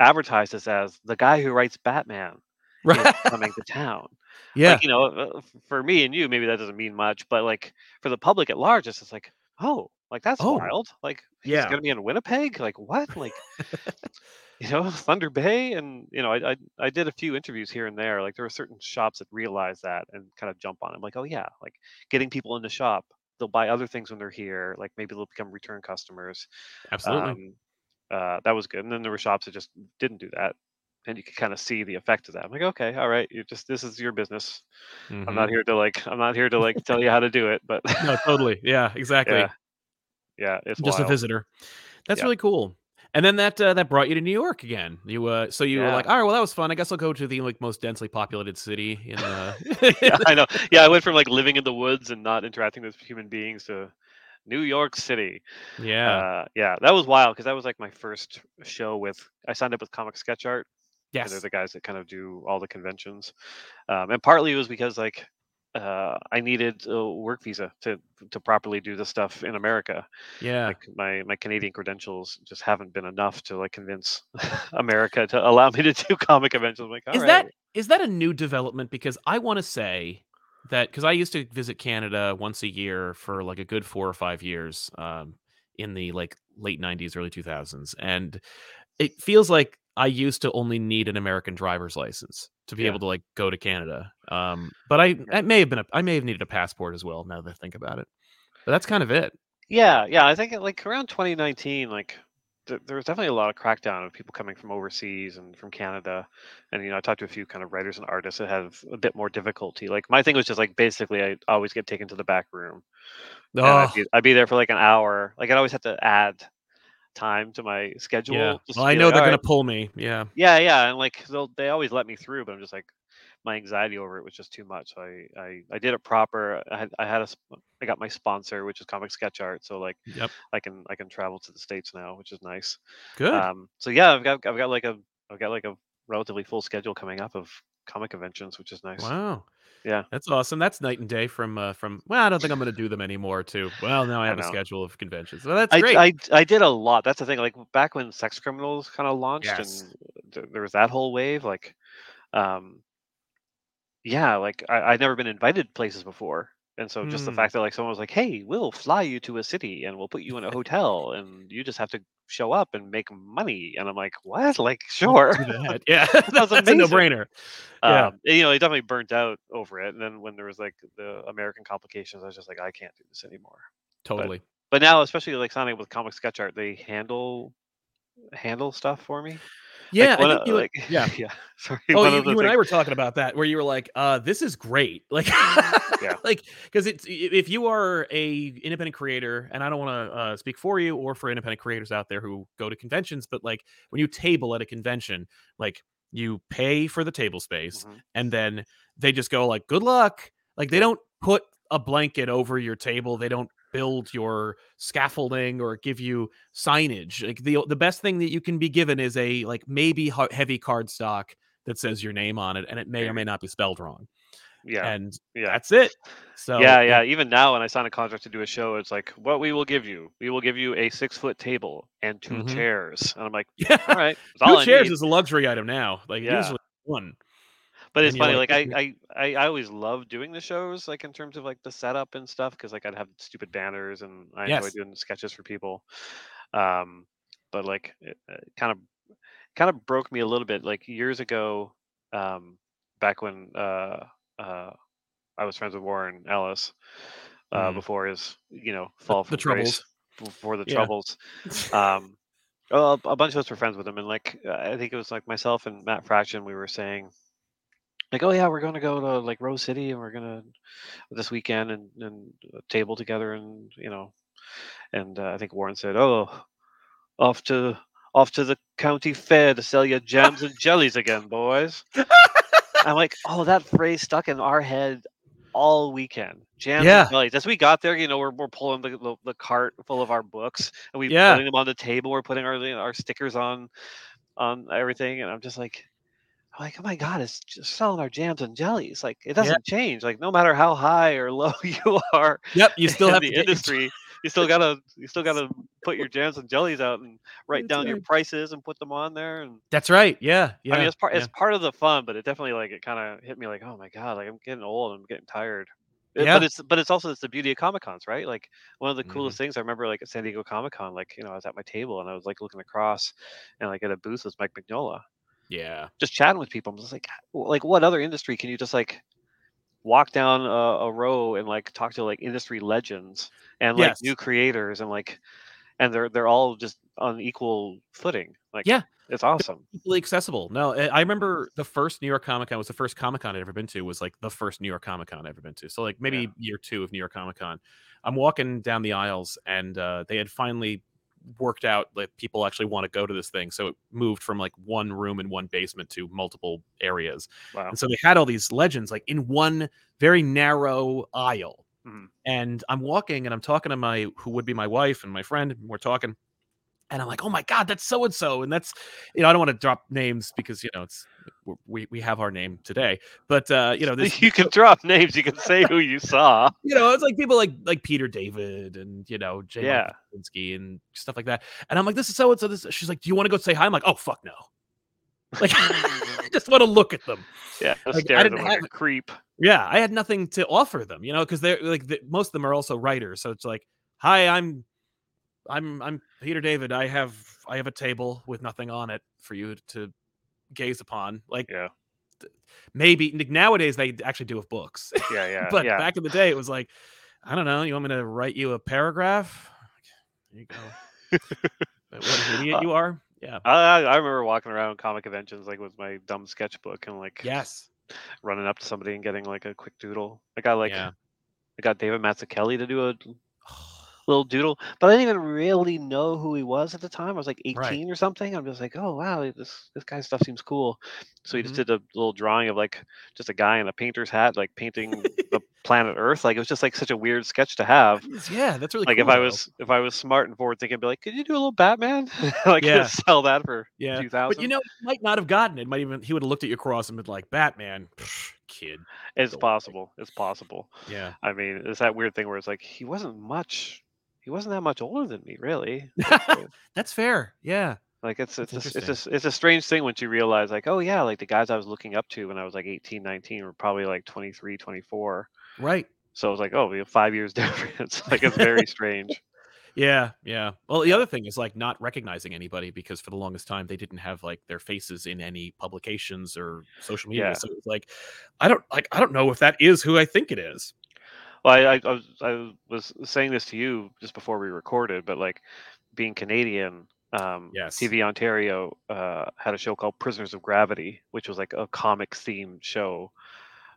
advertise this as the guy who writes Batman Right. coming to town. Yeah. Like you know, uh, for me and you, maybe that doesn't mean much, but like for the public at large, it's just like, oh, like that's Oh, wild. Like he's yeah. gonna be in Winnipeg. Like what? Like you know Thunder Bay, and you know I, I I did a few interviews here and there. Like there were certain shops that realized that and kind of jump on it. I'm like, oh yeah, like getting people in the shop, they'll buy other things when they're here. Like maybe they'll become return customers. Absolutely. Um, uh, that was good. And then there were shops that just didn't do that, and you could kind of see the effect of that. I'm like, okay, all right, you just this is your business. I'm not Mhm. here to like I'm not here to like tell you how to do it, but No, totally. Yeah, exactly. yeah, yeah, it's Just a visitor. That's Yeah, really cool. And then that, uh, that brought you to New York again. You, uh so you were like, "Alright, well, that was fun. I guess I'll go to the, like, most densely populated city in, uh" Yeah, I know. Yeah, I went from like living in the woods and not interacting with human beings to New York City. Yeah. Uh, yeah, that was wild because that was like my first show with. I signed up with Comic Sketch Art, and they're the guys that kind of do all the conventions. Um, and partly it was because like uh, I needed a work visa to to properly do the stuff in America. Yeah. Like my my Canadian credentials just haven't been enough to like convince America to allow me to do comic conventions. Like, Is right, that is that a new development? Because I wanna say that because I used to visit Canada once a year for, like, a good 4 or 5 years, um, in the, like, late '90s, early 2000s, and it feels like I used to only need an American driver's license to be yeah. able to, like, go to Canada, um, but I that may have been a I may have needed a passport as well now that I think about it, but that's kind of it. Yeah, yeah, I think, like, around 2019, like, th there was definitely a lot of crackdown of people coming from overseas and from Canada, and, you know, I talked to a few kind of writers and artists that have a bit more difficulty, like, my thing was just, like, basically, i always get taken to the back room, and I'd Oh, be I'd be there for, like, an hour, like, I'd always have to add time to my yeah. schedule just Well, I know like, they're gonna "Alright" pull me. Yeah. Yeah, yeah, and, like, they'll they always let me through, but I'm just like my anxiety over it was just too much, so I I I did it proper, I had I had a I got my sponsor, which is Comic Sketch Art, so, like, Yep. I can I can travel to the States now, which is nice. Good. Um, so yeah, I've got I've got like a I've got like a relatively full schedule coming up of comic conventions, which is nice. Wow. Yeah, That's awesome. That's night and day from, uh, from well, I don't think I'm gonna do them anymore too. Well, now I I have a schedule of conventions. Well, that's I great. I I did a lot. That's the thing. Like back when Sex Criminals kind of launched, Yes. and th- there was that whole wave. Like, um, yeah, like I, I'd never been invited places before. And so just the Hmm. fact that like someone was like, "Hey, we'll fly you to a city and we'll put you in a hotel and you just have to show up and make money." And I'm like, "What? Like, sure." do that. Yeah. Sounds That's a no-brainer. Yeah. Um, you know, it definitely burnt out over it. And then when there was like the American complications, I was just like, I can't do this anymore. But Totally. but now, especially like signing with Comic Sketch Art, they handle handle stuff for me. Yeah, Like I one think of you like yeah. yeah, sorry, Oh, you you and I were talking about that where you were like, uh, "This is great." Like yeah, like because it's if you are a independent creator, and I don't wanna, uh, speak for you or for independent creators out there who go to conventions, but, like, when you table at a convention, like, you pay for the table space, hmm and then they just go like, "Good luck." Like, they don't put a blanket over your table, they don't build your scaffolding or give you signage. Like, the the best thing that you can be given is a, like, maybe heavy cardstock that says your name on it, and it may or may not be spelled wrong, yeah, and yeah. that's it. So, Yeah, yeah. Even now, when I sign a contract to do a show, it's like, what we will give you. We will give you a six foot table and two mhm. chairs. And I'm like, Yeah, all right, 2 all chairs is a luxury item now, like, Yeah. usually 1, But it's funny, like, like I, I, I, always love doing the shows, like in terms of like the setup and stuff, because like I'd have stupid banners and I enjoy doing sketches for people. Um, but like it, it kind of kind of broke me a little bit. Like years ago, um, back when uh, uh, I was friends with Warren Ellis, uh, Mm. before his you know fall the from grace. troubles. before the Yeah. troubles. Um, well, a bunch of us were friends with him, and like uh, I think it was like myself and Matt Fraction. We were saying, like, oh yeah, we're going to go to like Rose City, and we're gonna this weekend and and table together, and you know, and uh, I think Warren said, oh, off to off to the county fair to sell your jams and jellies again, boys. I'm like, oh, that phrase stuck in our head all weekend. Jams Yeah. and jellies. As we got there, you know, we're, we're pulling the, the, the cart full of our books and we're Yeah. putting them on the table. We're putting our our stickers on on everything, and I'm just like. I'm like, oh my god, it's just selling our jams and jellies. Like it doesn't change. Like no matter how high or low you are Yep, you still in have the industry, you still gotta you still gotta put your jams and jellies out and write That's down your prices and put them on there. And That's right. Yeah, yeah. I mean, it's part yeah. it's part of the fun, but it definitely like it kind of hit me like, oh my god, like I'm getting old, I'm getting tired. Uh, Yeah. But it's but it's also it's the beauty of Comic Cons, right? Like one of the coolest things I remember, like at San Diego Comic Con, like you know I was at my table and I was like looking across, and like at a booth was Mike Mignola, yeah. just chatting with people. I'm just like, like what other industry can you just like walk down a, a row and like talk to like industry legends and like Yes. new creators and like and they're they're all just on equal footing. Like Yeah. it's awesome. Equally accessible. No, I I remember the first New York Comic Con was the first Comic Con I'd ever been to. Was like the first New York Comic Con I'd ever been to. So like maybe year two of New York Comic Con. I'm walking down the aisles, and uh, they had finally worked out like people actually want to go to this thing. So it moved from like one room in one basement to multiple areas. Wow. And so they had all these legends like in one very narrow aisle. Mhm. And I'm walking and I'm talking to my who would be my wife and my friend. And we're talking, and I'm like, "Oh my god, that's so and so." And that's you know I don't want to drop names because you know it's we we have our name today, but uh, you know this you can drop names. You can say who you saw. you know, it's like people like like Peter David and you know Jay Yeah. Straczynski and stuff like that. And I'm like, this is so and so. This she's like, do you want to go say hi? I'm like, oh fuck no. Like, I just want to look at them. Yeah, Like, stare at them like a creep. Yeah, I had nothing to offer them, you know, because they're like the, most of them are also writers. So it's like, hi, I'm, I'm, I'm Peter David. I have, I have a table with nothing on it for you to gaze upon. Like, Yeah. maybe nowadays they actually do with books, Yeah, yeah, but yeah. back in the day it was like, I don't know. You want me to write you a paragraph? There you go. what an idiot uh, you are. Yeah. I, I I remember walking around comic conventions like with my dumb sketchbook and like Yes. running up to somebody and getting like a quick doodle. I got like Yeah. I got David Mazzucchelli to do a little doodle, but I didn't even really know who he was at the time. I was like 18 Right. or something. I'm just like, oh wow, this this guy's stuff seems cool. So he just Mhm. did a little drawing of like just a guy in a painter's hat, like painting the planet Earth. Like it was just like such a weird sketch to have. Yeah, that's really cool. Like cool, if I though. was if I was smart and forward thinking, I'd be like, could you do a little Batman? like Yeah. sell that for Yeah, two thousand. but you know, he might not have gotten it. Might even he would have looked at your cross and been like, "Batman, kid." it's possible. It's possible. Yeah, I mean, it's that weird thing where it's like he wasn't much. He wasn't that much older than me, really. that's fair. Yeah, Like it's it's a, it's a, it's a strange thing once you realize like oh yeah like the guys I was looking up to when I was like 18 19 were probably like 23 24 right. so it was like oh we have 5 years difference like it's very strange Yeah, yeah. Well, the other thing is like not recognizing anybody because for the longest time they didn't have like their faces in any publications or social media. Yeah. So it's like, I don't like I don't know if that is who I think it is. Well I, I, I was I was saying this to you just before we recorded but like being Canadian um Yes. TV Ontario uh had a show called Prisoners of Gravity which was like a comic theme show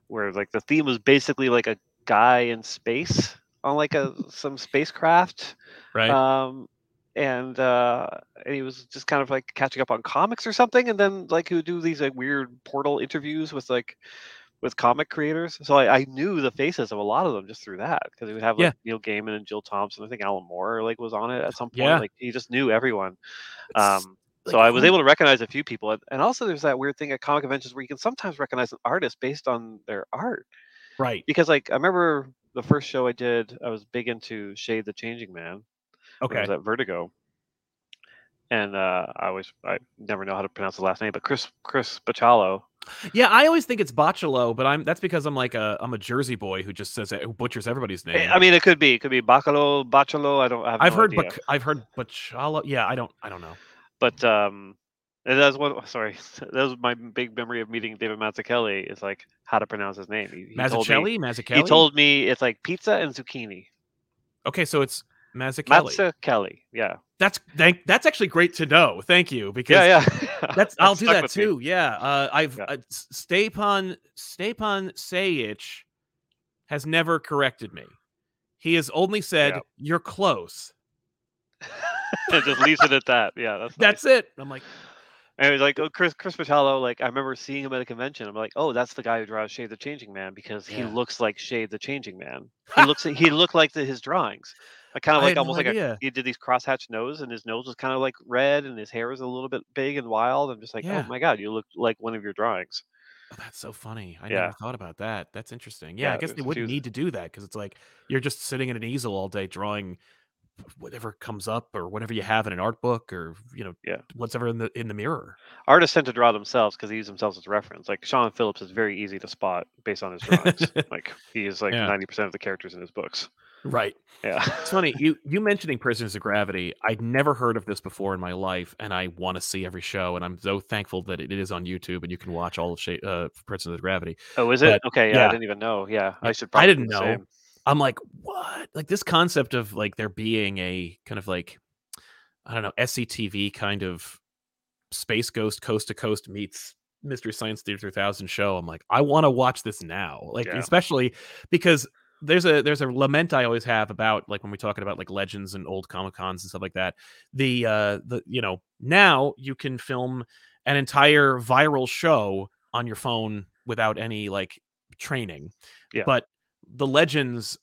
where like the theme was basically like a guy in space on like a some spacecraft Right. um and uh and he was just kind of like catching up on comics or something and then like he would do these like weird portal interviews with like with comic creators so i, I knew the faces of a lot of them just through that because he would have like Yeah. neil gaiman and jill thompson i think alan moore like was on it at some point Yeah. like he just knew everyone um like, so i was able to recognize a few people and- and also there's that weird thing at comic conventions where you can sometimes recognize an artist based on their art right. because like i remember the first show i did i was big into shade the changing man Okay. was at Vertigo. And uh, I always I never know how to pronounce the last name, but Chris Chris Bachalo. Yeah, I always think it's Bocciolo, but I'm that's because I'm like a I'm a Jersey boy who just says it, who butchers everybody's Eh, name. I mean, it could be it could be Bacalo, Bachalo. I don't I have I've no heard. Bac- I've heard Bocciolo. Yeah, I don't I don't know. but um, and that's one. Sorry, that was my big memory of meeting David Mazzucchelli. Is like how to pronounce his name. He, he told me- Mazzucchelli, Mazzucchelli. He told me it's like pizza and zucchini. Okay, so it's Mazzucchelli. Mazzucchelli. Yeah. That's thank. That's actually great to know. Thank you because Yeah, yeah. that's I'll do that with me. too. Yeah. Uh, I've Yeah. uh, Stjepan Stjepan Sejic has never corrected me. He has only said Yeah. you're close. it just leaves it at that. Yeah, that's nice. That's it. I'm like, And it was like, oh, Chris Chris Bachalo, like I remember seeing him at a convention. I'm like, oh, that's the guy who draws Shade the Changing Man because he Yeah. looks like Shade the Changing Man. He looks he looked like the, his drawings. I kind of like had no almost like a, he did these crosshatch nose, and his nose was kind of like red, and his hair was a little bit big and wild. I'm just like, oh Yeah. oh my god, you look like one of your drawings. oh, that's so funny. I Yeah. never thought about that. That's interesting. Yeah, I guess they wouldn't was- need to do that because it's like you're just sitting at an easel all day drawing whatever comes up or whatever you have in an art book or you know Yeah. whatever in the in the mirror. Artists tend to draw themselves because they use themselves as reference. Like Sean Phillips is very easy to spot based on his drawings. like he is like Yeah. ninety percent of the characters in his books. Right. Yeah. It's funny you you mentioning Prisoners of Gravity. I'd never heard of this before in my life, and I want to see every show. And I'm so thankful that it is on YouTube and you can watch all of Sha- uh, Prisoners of Gravity. Oh, is it? But, okay, yeah, yeah. I didn't even know. Yeah, I should. I Probably didn't know. I'm like, what? Like this concept of like there being a kind of like I don't know SCTV kind of space ghost coast to coast meets Mystery Science Theater 3000 show. I'm like, I want to watch this now, like Yeah. especially because there's a there's a lament I always have about like when we're talking about like legends and old comic cons and stuff like that. The uh the you know now you can film an entire viral show on your phone without any like training. Yeah. But the legends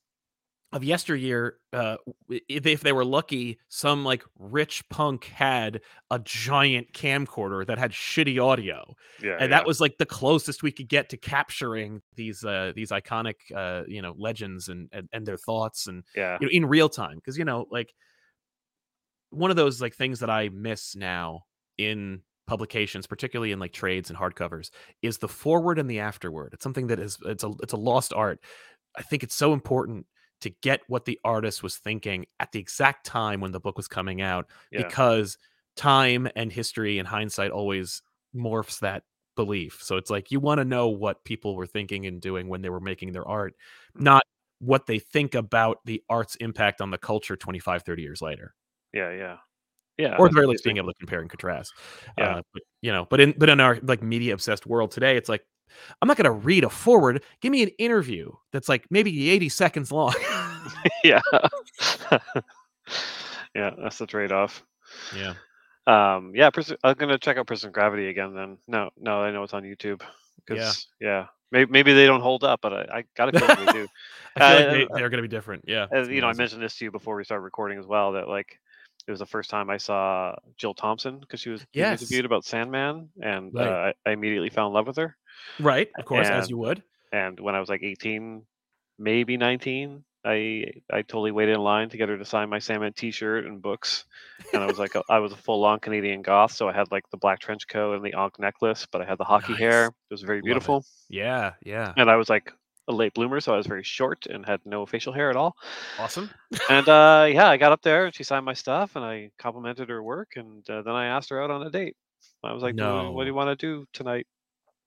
of yesteryear, uh, if, if they were lucky, some like rich punk had a giant camcorder that had shitty audio, Yeah, and yeah. that was like the closest we could get to capturing these uh, these iconic uh, you know legends and, and and their thoughts and yeah, you know, in real time because you know like one of those like things that I miss now in publications, particularly in like trades and hardcovers, is the forward and the afterward. It's something that is it's a it's a lost art. I think it's so important to get what the artist was thinking at the exact time when the book was coming out yeah. because time and history and hindsight always morphs that belief. So it's like you want to know what people were thinking and doing when they were making their art, not what they think about the art's impact on the culture 25 30 years later yeah, yeah, yeah. or at the very least being able to compare and contrast Yeah. uh, but you know but in but in our like media obsessed world today it's like i'm not going to read a forward give me an interview that's like maybe 80 seconds long yeah, yeah. That's the trade-off. yeah Um, yeah, I'm gonna check out Prison Gravity again. Then no, no, I know it's on YouTube. Yeah. Because yeah, maybe maybe they don't hold up, but I, I gotta feel they do. i feel Uh, like they, they're going to be different yeah As you know, I mentioned this to you before we started recording as well. That like it was the first time I saw Jill Thompson because she was Yes. interviewed about Sandman, and Right. uh, I, immediately fell in love with her. right of course as you would And when I was like 18, maybe 19, I I totally waited in line to get her to sign my Sandman T-shirt and books. And I was like, a, I was a full-on Canadian goth, so I had like the black trench coat and the ankh necklace, but I had the hockey Nice. hair. It was very beautiful. yeah yeah And I was like a late bloomer, so I was very short and had no facial hair at all. awesome and uh, yeah, I got up there and she signed my stuff and I complimented her work and uh, then I asked her out on a date. I was like, "What- "What do you want to do tonight?"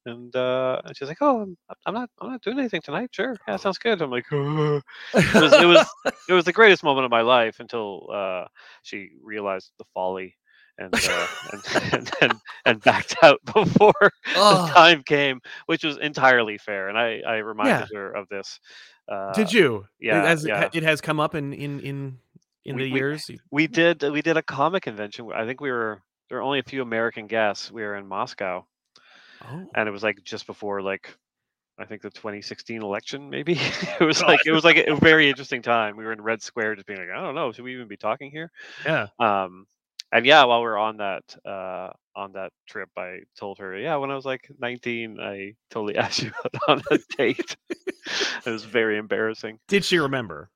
And uh, and she's like, "Oh, I'm, I'm not, I'm not doing anything tonight. Sure, yeah, sounds good." I'm like, "Uh." it was, it was, it was the greatest moment of my life until uh, she realized the folly and uh, and, and, and and backed out before the oh, time came, which was entirely fair. And I, I reminded her of this. Uh, did you yeah, As it, yeah. it has come up in in in in We- the we- years we did we did a comic convention. I think we were there were only a few American guests. We were in Moscow, oh and it was like just before like I think the 2016 election. Maybe it was like it was like a, very interesting time. We were in Red Square, just being like, I don't know, should we even be talking here? yeah Um, and yeah, while we were on that uh, on that trip, I told her, yeah, when I was like 19, I totally asked you out on a date. it was very embarrassing. did she remember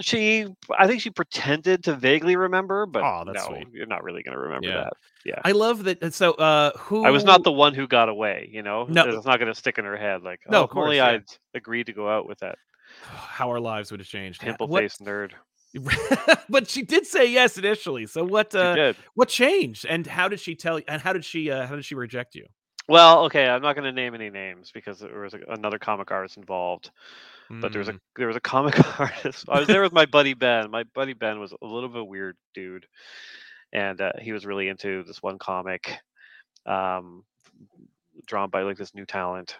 She, I think she pretended to vaguely remember, but that's no, sweet. you're not really going to remember Yeah. that. Yeah. I love that. So, uh, who I was not the one who got away, you know? No. It's not going to stick in her head. Like, No, oh, of if only yeah. I'd agreed to go out with that how our lives would have changed. Ha- pimple faced nerd. but she did say yes initially. So what? Uh, what changed? And how did she tell? You and how did she? Uh, how did she reject you? Well, okay, I'm not going to name any names because there was a, another comic artist involved. But there was a Mm, there was a comic artist. I was there with my buddy Ben. My buddy Ben was a little bit weird dude, and uh, he was really into this one comic, um, drawn by like this new talent.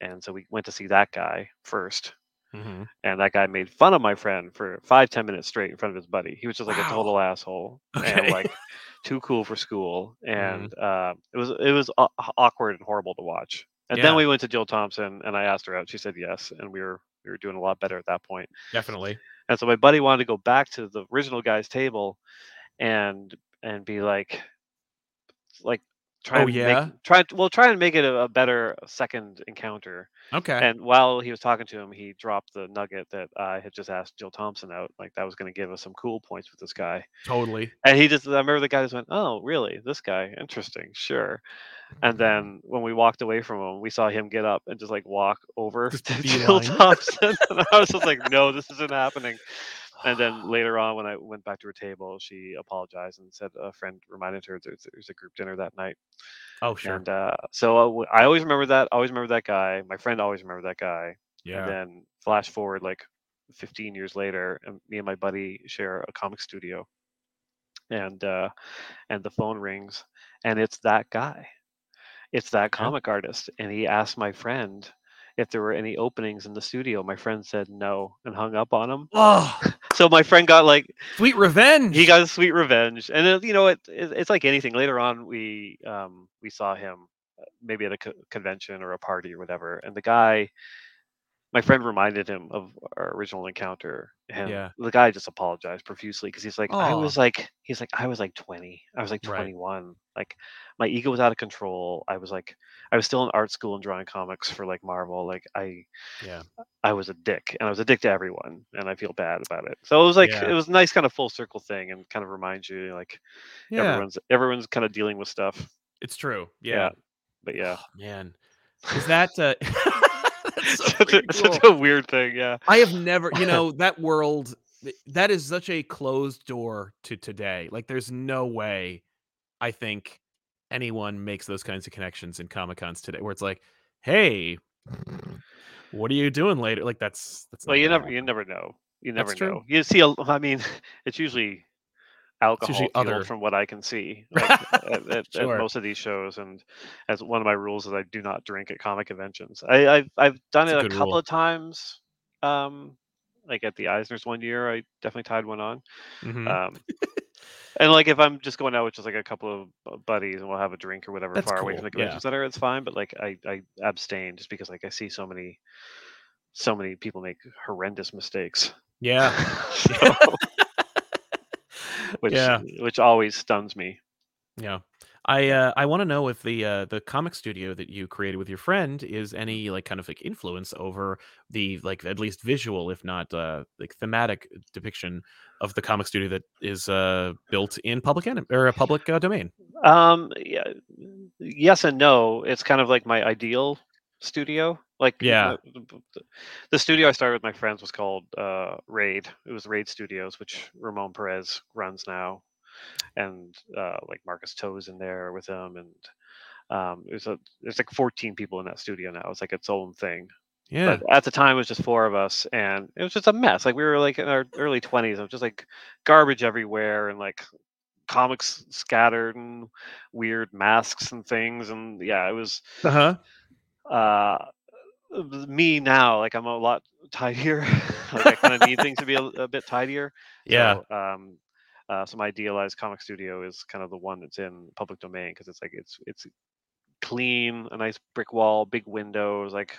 And so we went to see that guy first, mhm. and that guy made fun of my friend for five ten minutes straight in front of his buddy. He was just like a total asshole and like too cool for school, Mhm. and uh, it was it was awkward and horrible to watch. And then we went to Jill Thompson, and I asked her out. She said yes, and we were we were doing a lot better at that point. Definitely. And so my buddy wanted to go back to the original guy's table and and be like like try Oh, yeah? make try well try and make it a, a better uh, second encounter. Okay. And while he was talking to him, he dropped the nugget that I had just asked Jill Thompson out. Like that was going to give us some cool points with this guy. totally. And he just I remember the guy just went, "Oh, really? This guy? Interesting. Sure." And mm-hmm. then when we walked away from him, we saw him get up and just like walk over Just to Jill. Thompson. and I was just like, "No, this isn't happening." And then later on, when I went back to her table, she apologized and said a friend reminded her there's, there's a group dinner that night. Oh, sure. And uh, so I, w- I always remember that. Always remember that guy. My friend always remembered that guy. Yeah. And then flash forward like 15 years later, and me and my buddy share a comic studio, and uh, and the phone rings, and it's that guy. It's that comic artist, and he asked my friend if there were any openings in the studio. My friend said no and hung up on him. Oh, So my friend got like sweet revenge. he got a sweet revenge, and then, you know it, it. It's like anything. Later on, we um we saw him uh, maybe at a co- convention or a party or whatever, and the guy, my friend reminded him of our original encounter, and Yeah. the guy just apologized profusely because he's like, I was like, he's like, I was like twenty, I was like Right. twenty one, like my ego was out of control. I was like, I was still in art school and drawing comics for like Marvel, like I Yeah. I was a dick, and I was a dick to everyone, and I feel bad about it. So it was like Yeah. it was a nice kind of full circle thing, and kind of reminds you like Yeah. everyone's everyone's kind of dealing with stuff. It's true. Yeah, Yeah. but yeah, Man. Is that uh that's so such, a, freaking such a weird thing. Yeah, I have never, you know, that world that is such a closed door to today. Like there's no way I think anyone makes those kinds of connections in Comic Cons today where it's like, "Hey, what are you doing later?" Like that's that's well, you never you never know. You never true. know. You see, a, I mean, it's usually alcohol other- from what I can see like, at, at, at most of these shows. And as one of my rules is I do not drink at comic conventions. I, I've I've done a it a good couple rule. of times. Um, like at the Eisner's one year, I definitely tied one on. Mhm. Um, and like if I'm just going out with just like a couple of buddies and we'll have a drink or whatever That's far away from the convention yeah. center, it's fine. But like I, I abstain just because like I see so many, so many people make horrendous mistakes. Yeah. So- which Yeah. which always stuns me. Yeah. I uh, I want to know if the uh, the comic studio that you created with your friend is any like kind of like influence over the like at least visual, if not uh, like thematic depiction of the comic studio that is uh, built in public anim- or a public uh, domain. Um, yeah, yes and no. It's kind of like my ideal studio. Like Yeah. the, the- studio I started with my friends was called uh, Raid. It was Raid Studios, which Ramon Perez runs now, and uh, like Marcus To's in there with him, and um, there's a there's like 14 people in that studio now. It's like its own thing. Yeah. But at the time, it was just four of us, and it was just a mess. Like we were like in our early 20s, it was just like garbage everywhere, and like comics scattered and weird masks and things and yeah it was Uh huh. Uh me now like i'm a lot tidier like i kind of need things to be a, a bit tidier Yeah. so, um uh, so my idealized comic studio is kind of the one that's in public domain because it's like it's it's clean a nice brick wall big windows like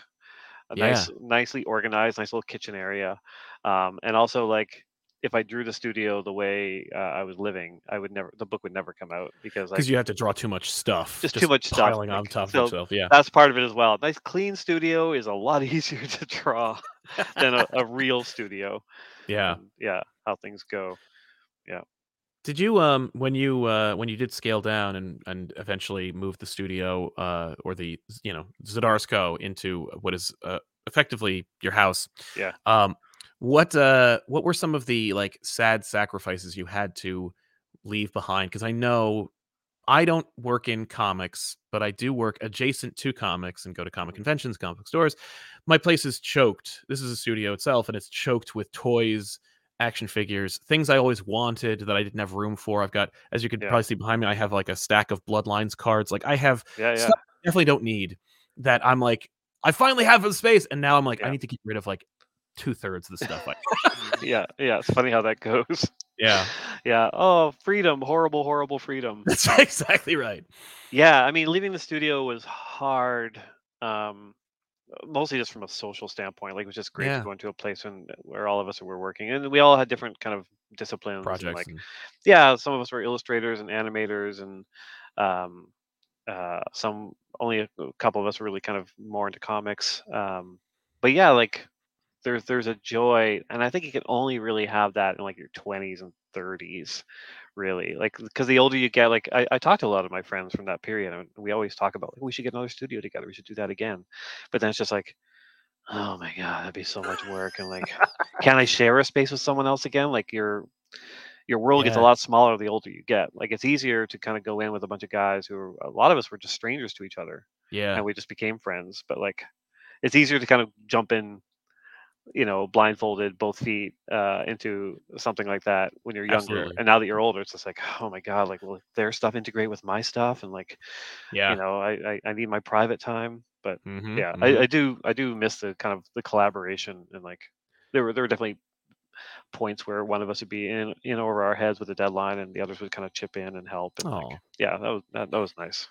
a Yeah. nice nicely organized nice little kitchen area um and also like if i drew the studio the way uh, i was living i would never the book would never come out because Because you have to draw too much stuff. Just too much stuff, piling on like, top so of itself. Yeah. that's part of it as well. Nice clean studio is a lot easier to draw than a, a real studio. Yeah. and yeah, how things go. Yeah. Did you um when you uh when you did scale down and and eventually move the studio uh or the you know Zadarsco into what is uh, effectively your house? Yeah. Um what uh what were some of the like sad sacrifices you had to leave behind cuz I know I don't work in comics, but I do work adjacent to comics and go to comic conventions, comic stores. My place is choked. This is a studio itself, and it's choked with toys, action figures, things I always wanted that I didn't have room for. I've got, as you can Yeah. probably see behind me, I have like a stack of Bloodlines cards. Like I have Yeah, yeah. stuff I definitely don't need that I'm like, I finally have the space, and now I'm like, I need to get rid of like two thirds of the stuff. I yeah, yeah. It's funny how that goes. yeah, yeah. Oh, freedom, horrible, horrible freedom. that's exactly right. Yeah, I mean, leaving the studio was hard. Um, mostly just from a social standpoint. Like, it was just great Yeah. to go into a place and where all of us were working, and we all had different kind of disciplines. Projects. like, and- yeah, some of us were illustrators and animators, and um, uh, some only a a couple of us were really kind of more into comics. Um, but yeah, like there's there's a joy, and I think you can only really have that in like your 20s and 30s, really. Like because the older you get, like I, I talked to a lot of my friends from that period, and we always talk about like we should get another studio together, we should do that again. But then it's just like. Oh my god, that'd be so much work, and like, can I share a space with someone else again? Like, your your world gets a lot smaller the older you get. Like, it's easier to kind of go in with a bunch of guys who are, a lot of us were just strangers to each other, yeah, and we just became friends. But like, it's easier to kind of jump in, you know, blindfolded, both feet, uh, into something like that when you're younger. Absolutely. And now that you're older, it's just like, oh my god, like, will their stuff integrate with my stuff? And like, yeah. you know, I, I I need my private time. But Mhm, yeah, mhm. I, I do I do miss the kind of the collaboration and like there were there were definitely points where one of us would be in in over our heads with a deadline and the others would kind of chip in and help and like yeah that was that, that was nice.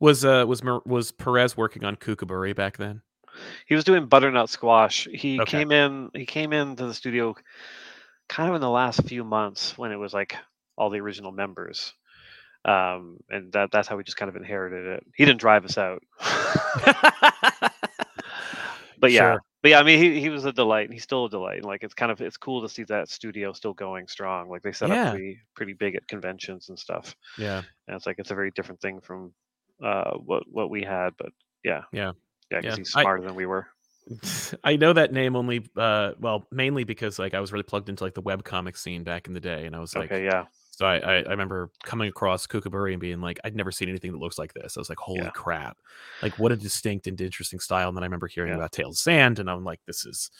Was uh was was Perez working on Kukuburi back then? He was doing butternut squash. He Okay. came in he came into the studio kind of in the last few months when it was like all the original members. Um, and that that's how we just kind of inherited it. He didn't drive us out. but yeah Sure. but yeah i mean he, he was a delight and he's still a delight and like it's kind of it's cool to see that studio still going strong like they set Yeah. up pretty pretty big at conventions and stuff yeah, and it's like it's a very different thing from uh what what we had but yeah Yeah. Yeah because Yeah. he's I- smarter than we were I know that name only uh well mainly because like I was really plugged into like the web comic scene back in the day, and I was like, okay yeah so I, I I remember coming across Kukuburi and being like, I'd never seen anything that looks like this. I was like, holy Yeah. crap, like what a distinct and interesting style. And then I remember hearing Yeah. about Tales of Sand, and I'm like, this is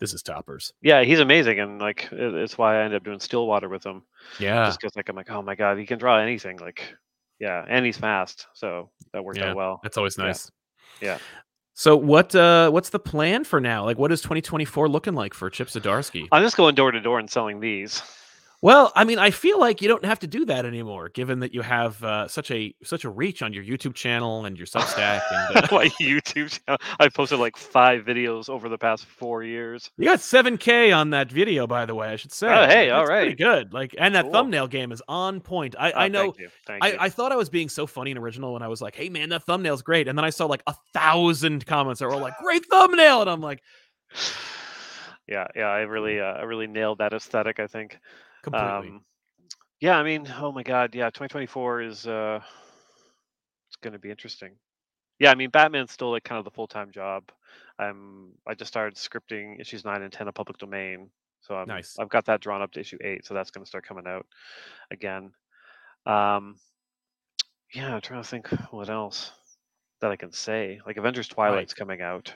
this is toppers. yeah he's amazing and like it's why i ended up doing stillwater with him Yeah, just because like i'm like oh my god he can draw anything like yeah and he's fast so that worked Yeah. out well that's always nice. Yeah. So what uh what's the plan for now? Like what is 2024 looking like for Chip Zdarsky? i'm just going door to door and selling these Well, I mean, I feel like you don't have to do that anymore, given that you have uh, such a such a reach on your YouTube channel and your Substack, and uh, my YouTube channel. I posted like five videos over the past four years. you got 7K on that video, by the way. I should say. Oh, hey, all That's pretty good. Like, and that Cool. thumbnail game is on point. I, I Oh, know. Thank you. Thank I, you. I thought I was being so funny and original when I was like, "Hey, man, that thumbnail's great," and then I saw like a thousand comments that were like, "Great thumbnail," and I'm like, yeah, yeah. I really, uh, I really nailed that aesthetic. I think. Completely. Um, yeah, I mean, oh my god, yeah. 2024 is uh, it's going to be interesting. Yeah, I mean, Batman's still like kind of the full time job. I'm. I just started scripting issues nine and ten of Public Domain, so I'm. Nice. I've got that drawn up to issue eight, so that's going to start coming out again. Um, yeah, I'm trying to think what else that I can say. Like Avengers Twilight's coming out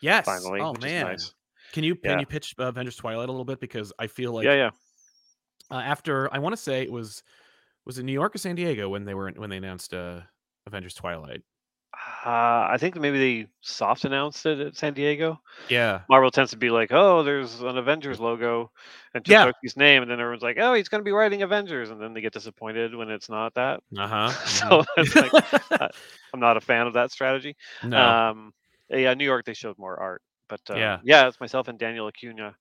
yes. finally, oh man, nice. can you can Yeah. you pitch Avengers Twilight a little bit because I feel like yeah, yeah. Uh, after I want to say it was was it New York or San Diego when they were when they announced uh, Avengers Twilight. Uh, I think maybe they soft announced it at San Diego. Yeah, Marvel tends to be like, "Oh, there's an Avengers logo and Yeah. Chip Zdarsky's name," and then everyone's like, "Oh, he's going to be writing Avengers," and then they get disappointed when it's not that. uh huh. So it's like, uh, I'm not a fan of that strategy. no, Um, yeah, New York they showed more art, but uh, Yeah. yeah, it's myself and Daniel Acuna,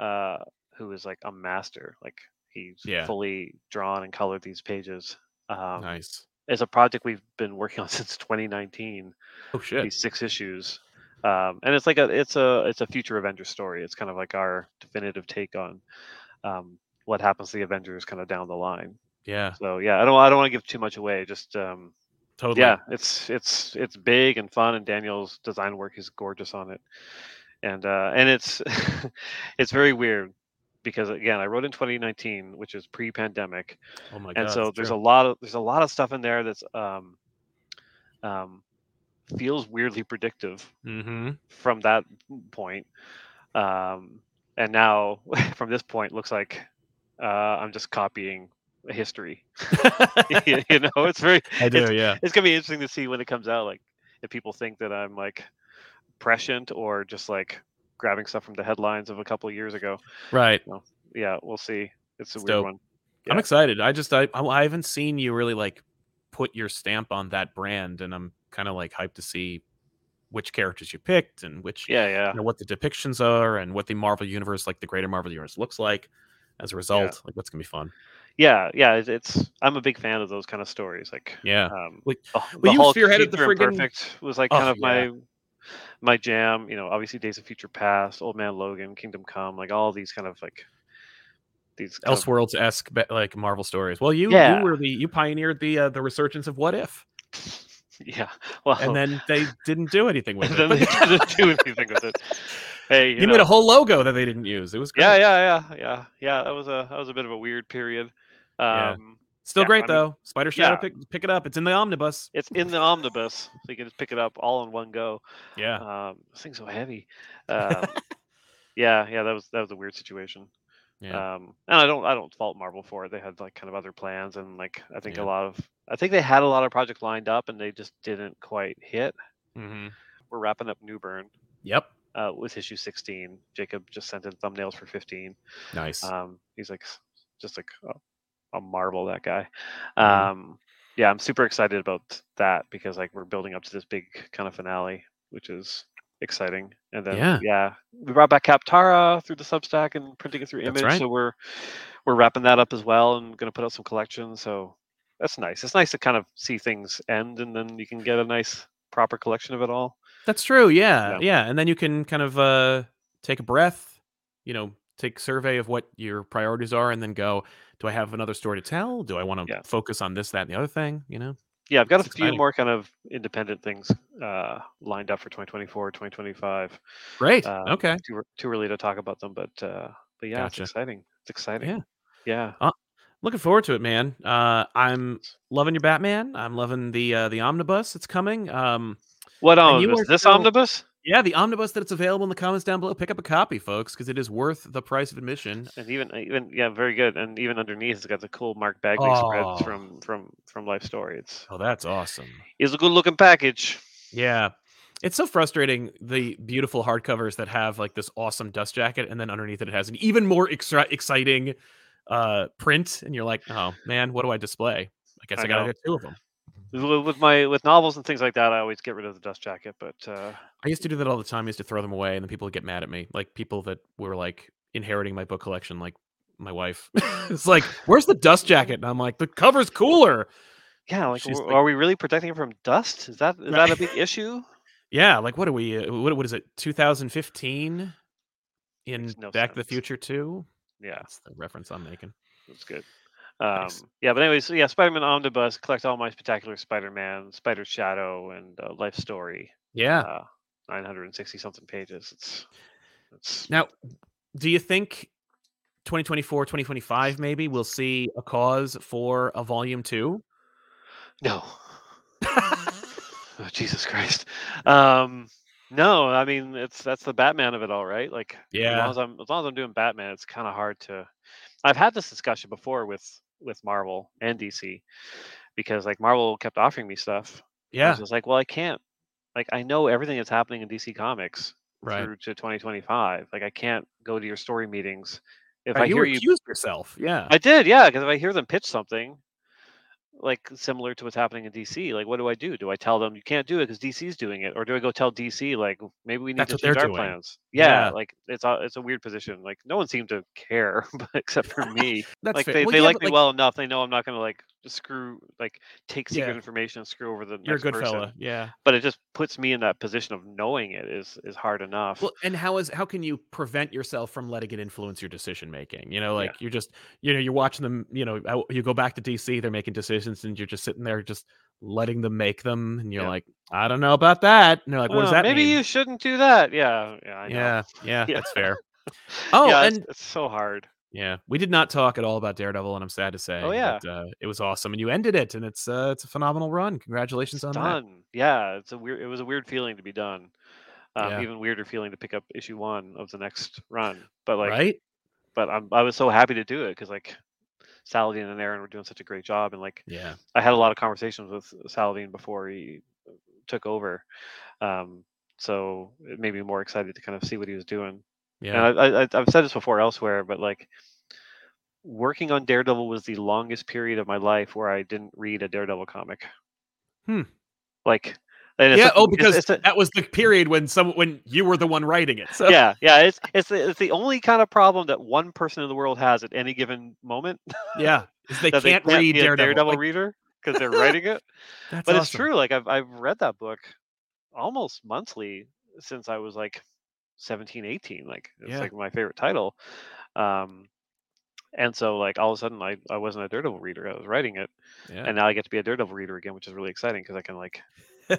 uh, who is like a master. Like he's Yeah. fully drawn and colored these pages. Um, nice. It's a project we've been working on since 2019. Oh shit. These six issues, um, and it's like a it's a it's a future Avengers story. It's kind of like our definitive take on um, what happens to the Avengers kind of down the line. Yeah, So yeah, I don't I don't want to give too much away. Just um, totally. yeah, it's it's it's big and fun, and Daniel's design work is gorgeous on it, and uh, and it's it's very weird because again, I wrote in 2019, which is pre-pandemic, Oh my god. and so there's true. a lot of there's a lot of stuff in there that's um, um, feels weirdly predictive Mhm. from that point, um, and now from this point looks like uh, I'm just copying history. you you know, it's very I it's, do, yeah. it's gonna be interesting to see when it comes out. Like if people think that I'm like prescient or just like grabbing stuff from the headlines of a couple of years ago. Right. Yeah, we'll see. It's a It's weird dope. one. I'm excited. I just I I haven't seen you really like put your stamp on that brand, and I'm kind of like hyped to see which characters you picked and which Yeah, yeah. you know, what the depictions are and what the Marvel universe, like the greater Marvel universe, looks like. As a result, like what's gonna be fun? Yeah, yeah. It's, it's I'm a big fan of those kind of stories. Like Yeah. um Like, the, well, the you Hulk spearheaded the friggin- Imperfect was like Oh, kind of yeah. my my jam. You know, obviously Days of Future Past, Old Man Logan, Kingdom Come, like all these kind of like these Elseworlds esque like Marvel stories. Well, you Yeah. you were the you pioneered the uh, the resurgence of What If, yeah. Well, and then they didn't do anything with it. they didn't do anything with it. Hey, you, you know, made a whole logo that they didn't use. It was great. yeah, yeah, yeah, yeah, yeah. That was a that was a bit of a weird period. Yeah. Still Yeah, great I mean, though. Spider Shadow, yeah. pick, pick it up. It's in the omnibus. it's in the omnibus, so you can just pick it up all in one go. Yeah. Um, this thing's so heavy. Um, yeah, yeah, that was that was a weird situation. Yeah. Um, and I don't I don't fault Marvel for it. They had like kind of other plans, and like I think Yeah. a lot of I think they had a lot of projects lined up, and they just didn't quite hit. hmm We're wrapping up Newburn Yep. uh, with issue 16. Jacob just sent in thumbnails for 15. Nice. Um, he's like just like a, a marvel that guy. Mhm. Um, yeah, I'm super excited about that because like we're building up to this big kind of finale, which is exciting. And then Yeah. yeah, we brought back Kaptara through the Substack and printing it through Image, right. so we're we're wrapping that up as well and going to put out some collections. So that's nice. It's nice to kind of see things end and then you can get a nice proper collection of it all. That's true. Yeah, Yeah. yeah. And then you can kind of uh, take a breath, you know, take survey of what your priorities are, and then go. Do I have another story to tell? Do I want to Yeah. focus on this, that, and the other thing? You know. Yeah, I've got It's a few exciting. more kind of independent things uh, lined up for 2024, 2025. Great. Um, okay. Too too early to talk about them, but uh, but yeah, Gotcha. it's exciting. It's exciting. Yeah. Yeah. Looking forward to it, man. Uh, I'm loving your Batman. I'm loving the uh, the omnibus. It's coming. Um, What omnibus? This still- omnibus? Yeah, the omnibus that it's available in the comments down below. Pick up a copy, folks, because it is worth the price of admission. And even even yeah, very good. And even underneath, it's got the cool Mark Bagley Oh. spreads from from from Life Story. It's Oh, that's awesome. it's a good looking package. Yeah. It's so frustrating the beautiful hardcovers that have like this awesome dust jacket and then underneath it it has an even more extra exciting uh print and you're like, "Oh, man, what do I display?" I guess I, I got to know. get two of them. With with my with novels and things like that, I always get rid of the dust jacket. But uh, I used to do that all the time. I used to throw them away and then people would get mad at me. Like people that were like inheriting my book collection like my wife. it's like, "Where's the dust jacket?" And I'm like, "The cover's cooler." yeah, like, She's w- like- are we really protecting it from dust? Is that is that a big issue? Yeah, like what are we uh, what what is it? 2015 in no Back to the. Future 2? Yeah, That's the reference I'm making. that's good. Um, Nice. Yeah, but anyways, yeah, Spider-Man Omnibus, collect all my spectacular Spider-Man, Spider Shadow, and uh, Life Story. Yeah. Uh, 960 something pages. It's it's Now, do you think 2024, 2025 maybe we'll see a cause for a volume two? no. oh, Jesus Christ. Um, no, I mean it's that's the Batman of it all, right? Like as Yeah. long as I'm as long as I'm doing Batman, it's kind of hard to. I've had this discussion before with with Marvel and DC because like Marvel kept offering me stuff. Yeah. just like, well, I can't. Like I know everything that's happening in DC Comics Right. through to 2025. Like I can't go to your story meetings. If Right, I you hear you, accused yourself. Yeah. I did, yeah. Because if I hear them pitch something, like similar to what's happening in DC, like what do I do? Do I tell them you can't do it because DC's doing it, or do I go tell DC like maybe we need That's to change our doing. plans? Yeah, Yeah. like it's a it's a weird position. Like no one seemed to care, but except for me. That's like fair. they, Well, they yeah, like me like, well enough. They know I'm not going to like screw like take secret Yeah. information and screw over the You're a good person. fella. Yeah. But it just puts me in that position of knowing it is is hard enough. Well, and how is how can you prevent yourself from letting it influence your decision making? You know, Yeah. like you're just you know you're watching them. You know, you go back to DC, they're making decisions, and you're just sitting there just letting them make them, and you're Yeah. like, I don't know about that. And they're like, what does Well, that maybe mean? you shouldn't do that. Yeah, yeah, I know. yeah, yeah, Yeah. that's fair. Oh, yeah, it's, and it's so hard. Yeah, we did not talk at all about Daredevil, and I'm sad to say. Oh yeah, but, uh, it was awesome, and you ended it, and it's uh, it's a phenomenal run. Congratulations it's on that. Yeah, it's a weird. It was a weird feeling to be done. Um, Yeah. even weirder feeling to pick up issue one of the next run. But like, Right? but I'm I was so happy to do it because like Saladin and Aaron were doing such a great job, and like Yeah. I had a lot of conversations with Saladin before he took over. Um, so it made me more excited to kind of see what he was doing. Yeah. And I, I, I've said this before elsewhere, but like working on Daredevil was the longest period of my life where I didn't read a Daredevil comic. Hmm. Like, and it's Yeah. such- Oh, because it's a- that was the period when some when you were the one writing it. So yeah, yeah, it's it's the, it's the only kind of problem that one person in the world has at any given moment yeah, is they can't they can't read a Daredevil. Daredevil Like, reader because they're writing it. that's but it's true. Like I've I've read that book almost monthly since I was like 17, 18. Like it's Yeah. like my favorite title. Um, and so like all of a sudden I, I wasn't a Daredevil reader. I was writing it, Yeah. and now I get to be a Daredevil reader again, which is really exciting because I can like,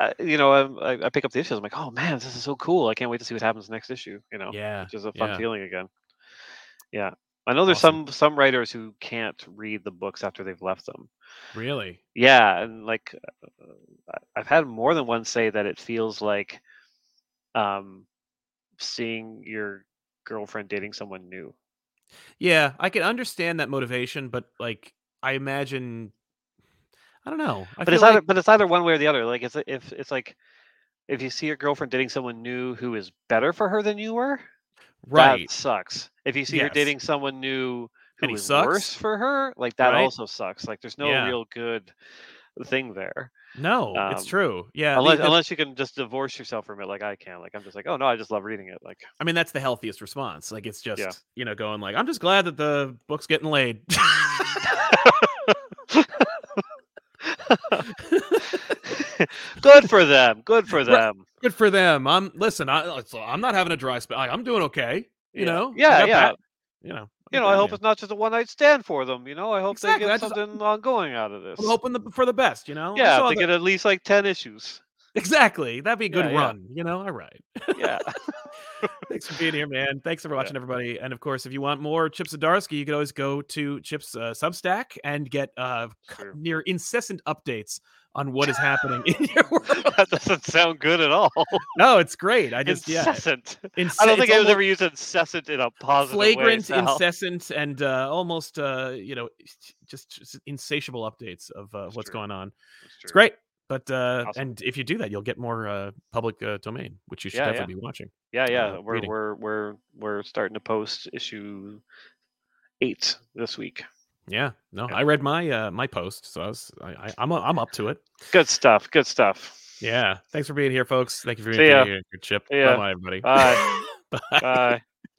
I, you know, I, I pick up the issues. I'm like, oh man, this is so cool. I can't wait to see what happens next issue. You know, yeah. which is a fun yeah. feet again. Yeah. I know there's Awesome. some some writers who can't read the books after they've left them. Really. Yeah, and like uh, I've had more than one say that it feels like um seeing your girlfriend dating someone new. Yeah, I can understand that motivation, but like I imagine I don't know. I But it's like either but it's either one way or the other. Like it's if it's like if you see your girlfriend dating someone new who is better for her than you were, right. that sucks. If you see her dating someone new who is sucks? worse for her, like that Right. also sucks. Like there's no Yeah. real good thing there. No, it's Um, true. Yeah. unless the- unless you can just divorce yourself from it like I can. Like I'm just like, oh no, I just love reading it. Like I mean, that's the healthiest response. Like it's just, Yeah. you know, going like, I'm just glad that the book's getting laid. good for them. Good for them. Good for them. I'm listen, I, I'm not having a dry spell. I'm doing okay. You Yeah. know? Yeah, yeah. You know. You know, I hope it's not just a one night stand for them. You know, I hope Exactly, they get something ongoing out of this. I'm hoping the, for the best, you know? Yeah, they the- get at least like ten issues. Exactly. That'd be a good Yeah, yeah. run, you know? All right. Yeah. Thanks for being here, man. Thanks for Yeah. watching, everybody. And of course, if you want more Chip Zdarsky, you can always go to Chip's uh, Substack and get uh, True. near incessant updates on what is happening in your world. that doesn't sound good at all. No, it's great. I just yeah, incessant. ince- I don't think I was ever used incessant in a positive way. flagrant, Sal. incessant, and uh, almost uh, you know just, just insatiable updates of uh, what's true. going on. It's great. But uh, Awesome. and if you do that, you'll get more uh, public uh, domain, which you should Yeah, yeah. definitely be watching. Yeah, yeah. uh, we're reading. we're we're we're starting to post issue eight this week. Yeah, no, Yeah. I read my uh, my post, so I was I, I, I'm I'm up to it. Good stuff. Good stuff. Yeah, thanks for being here, folks. Thank you for being here, Chip. Bye, everybody. Bye. Bye. Bye.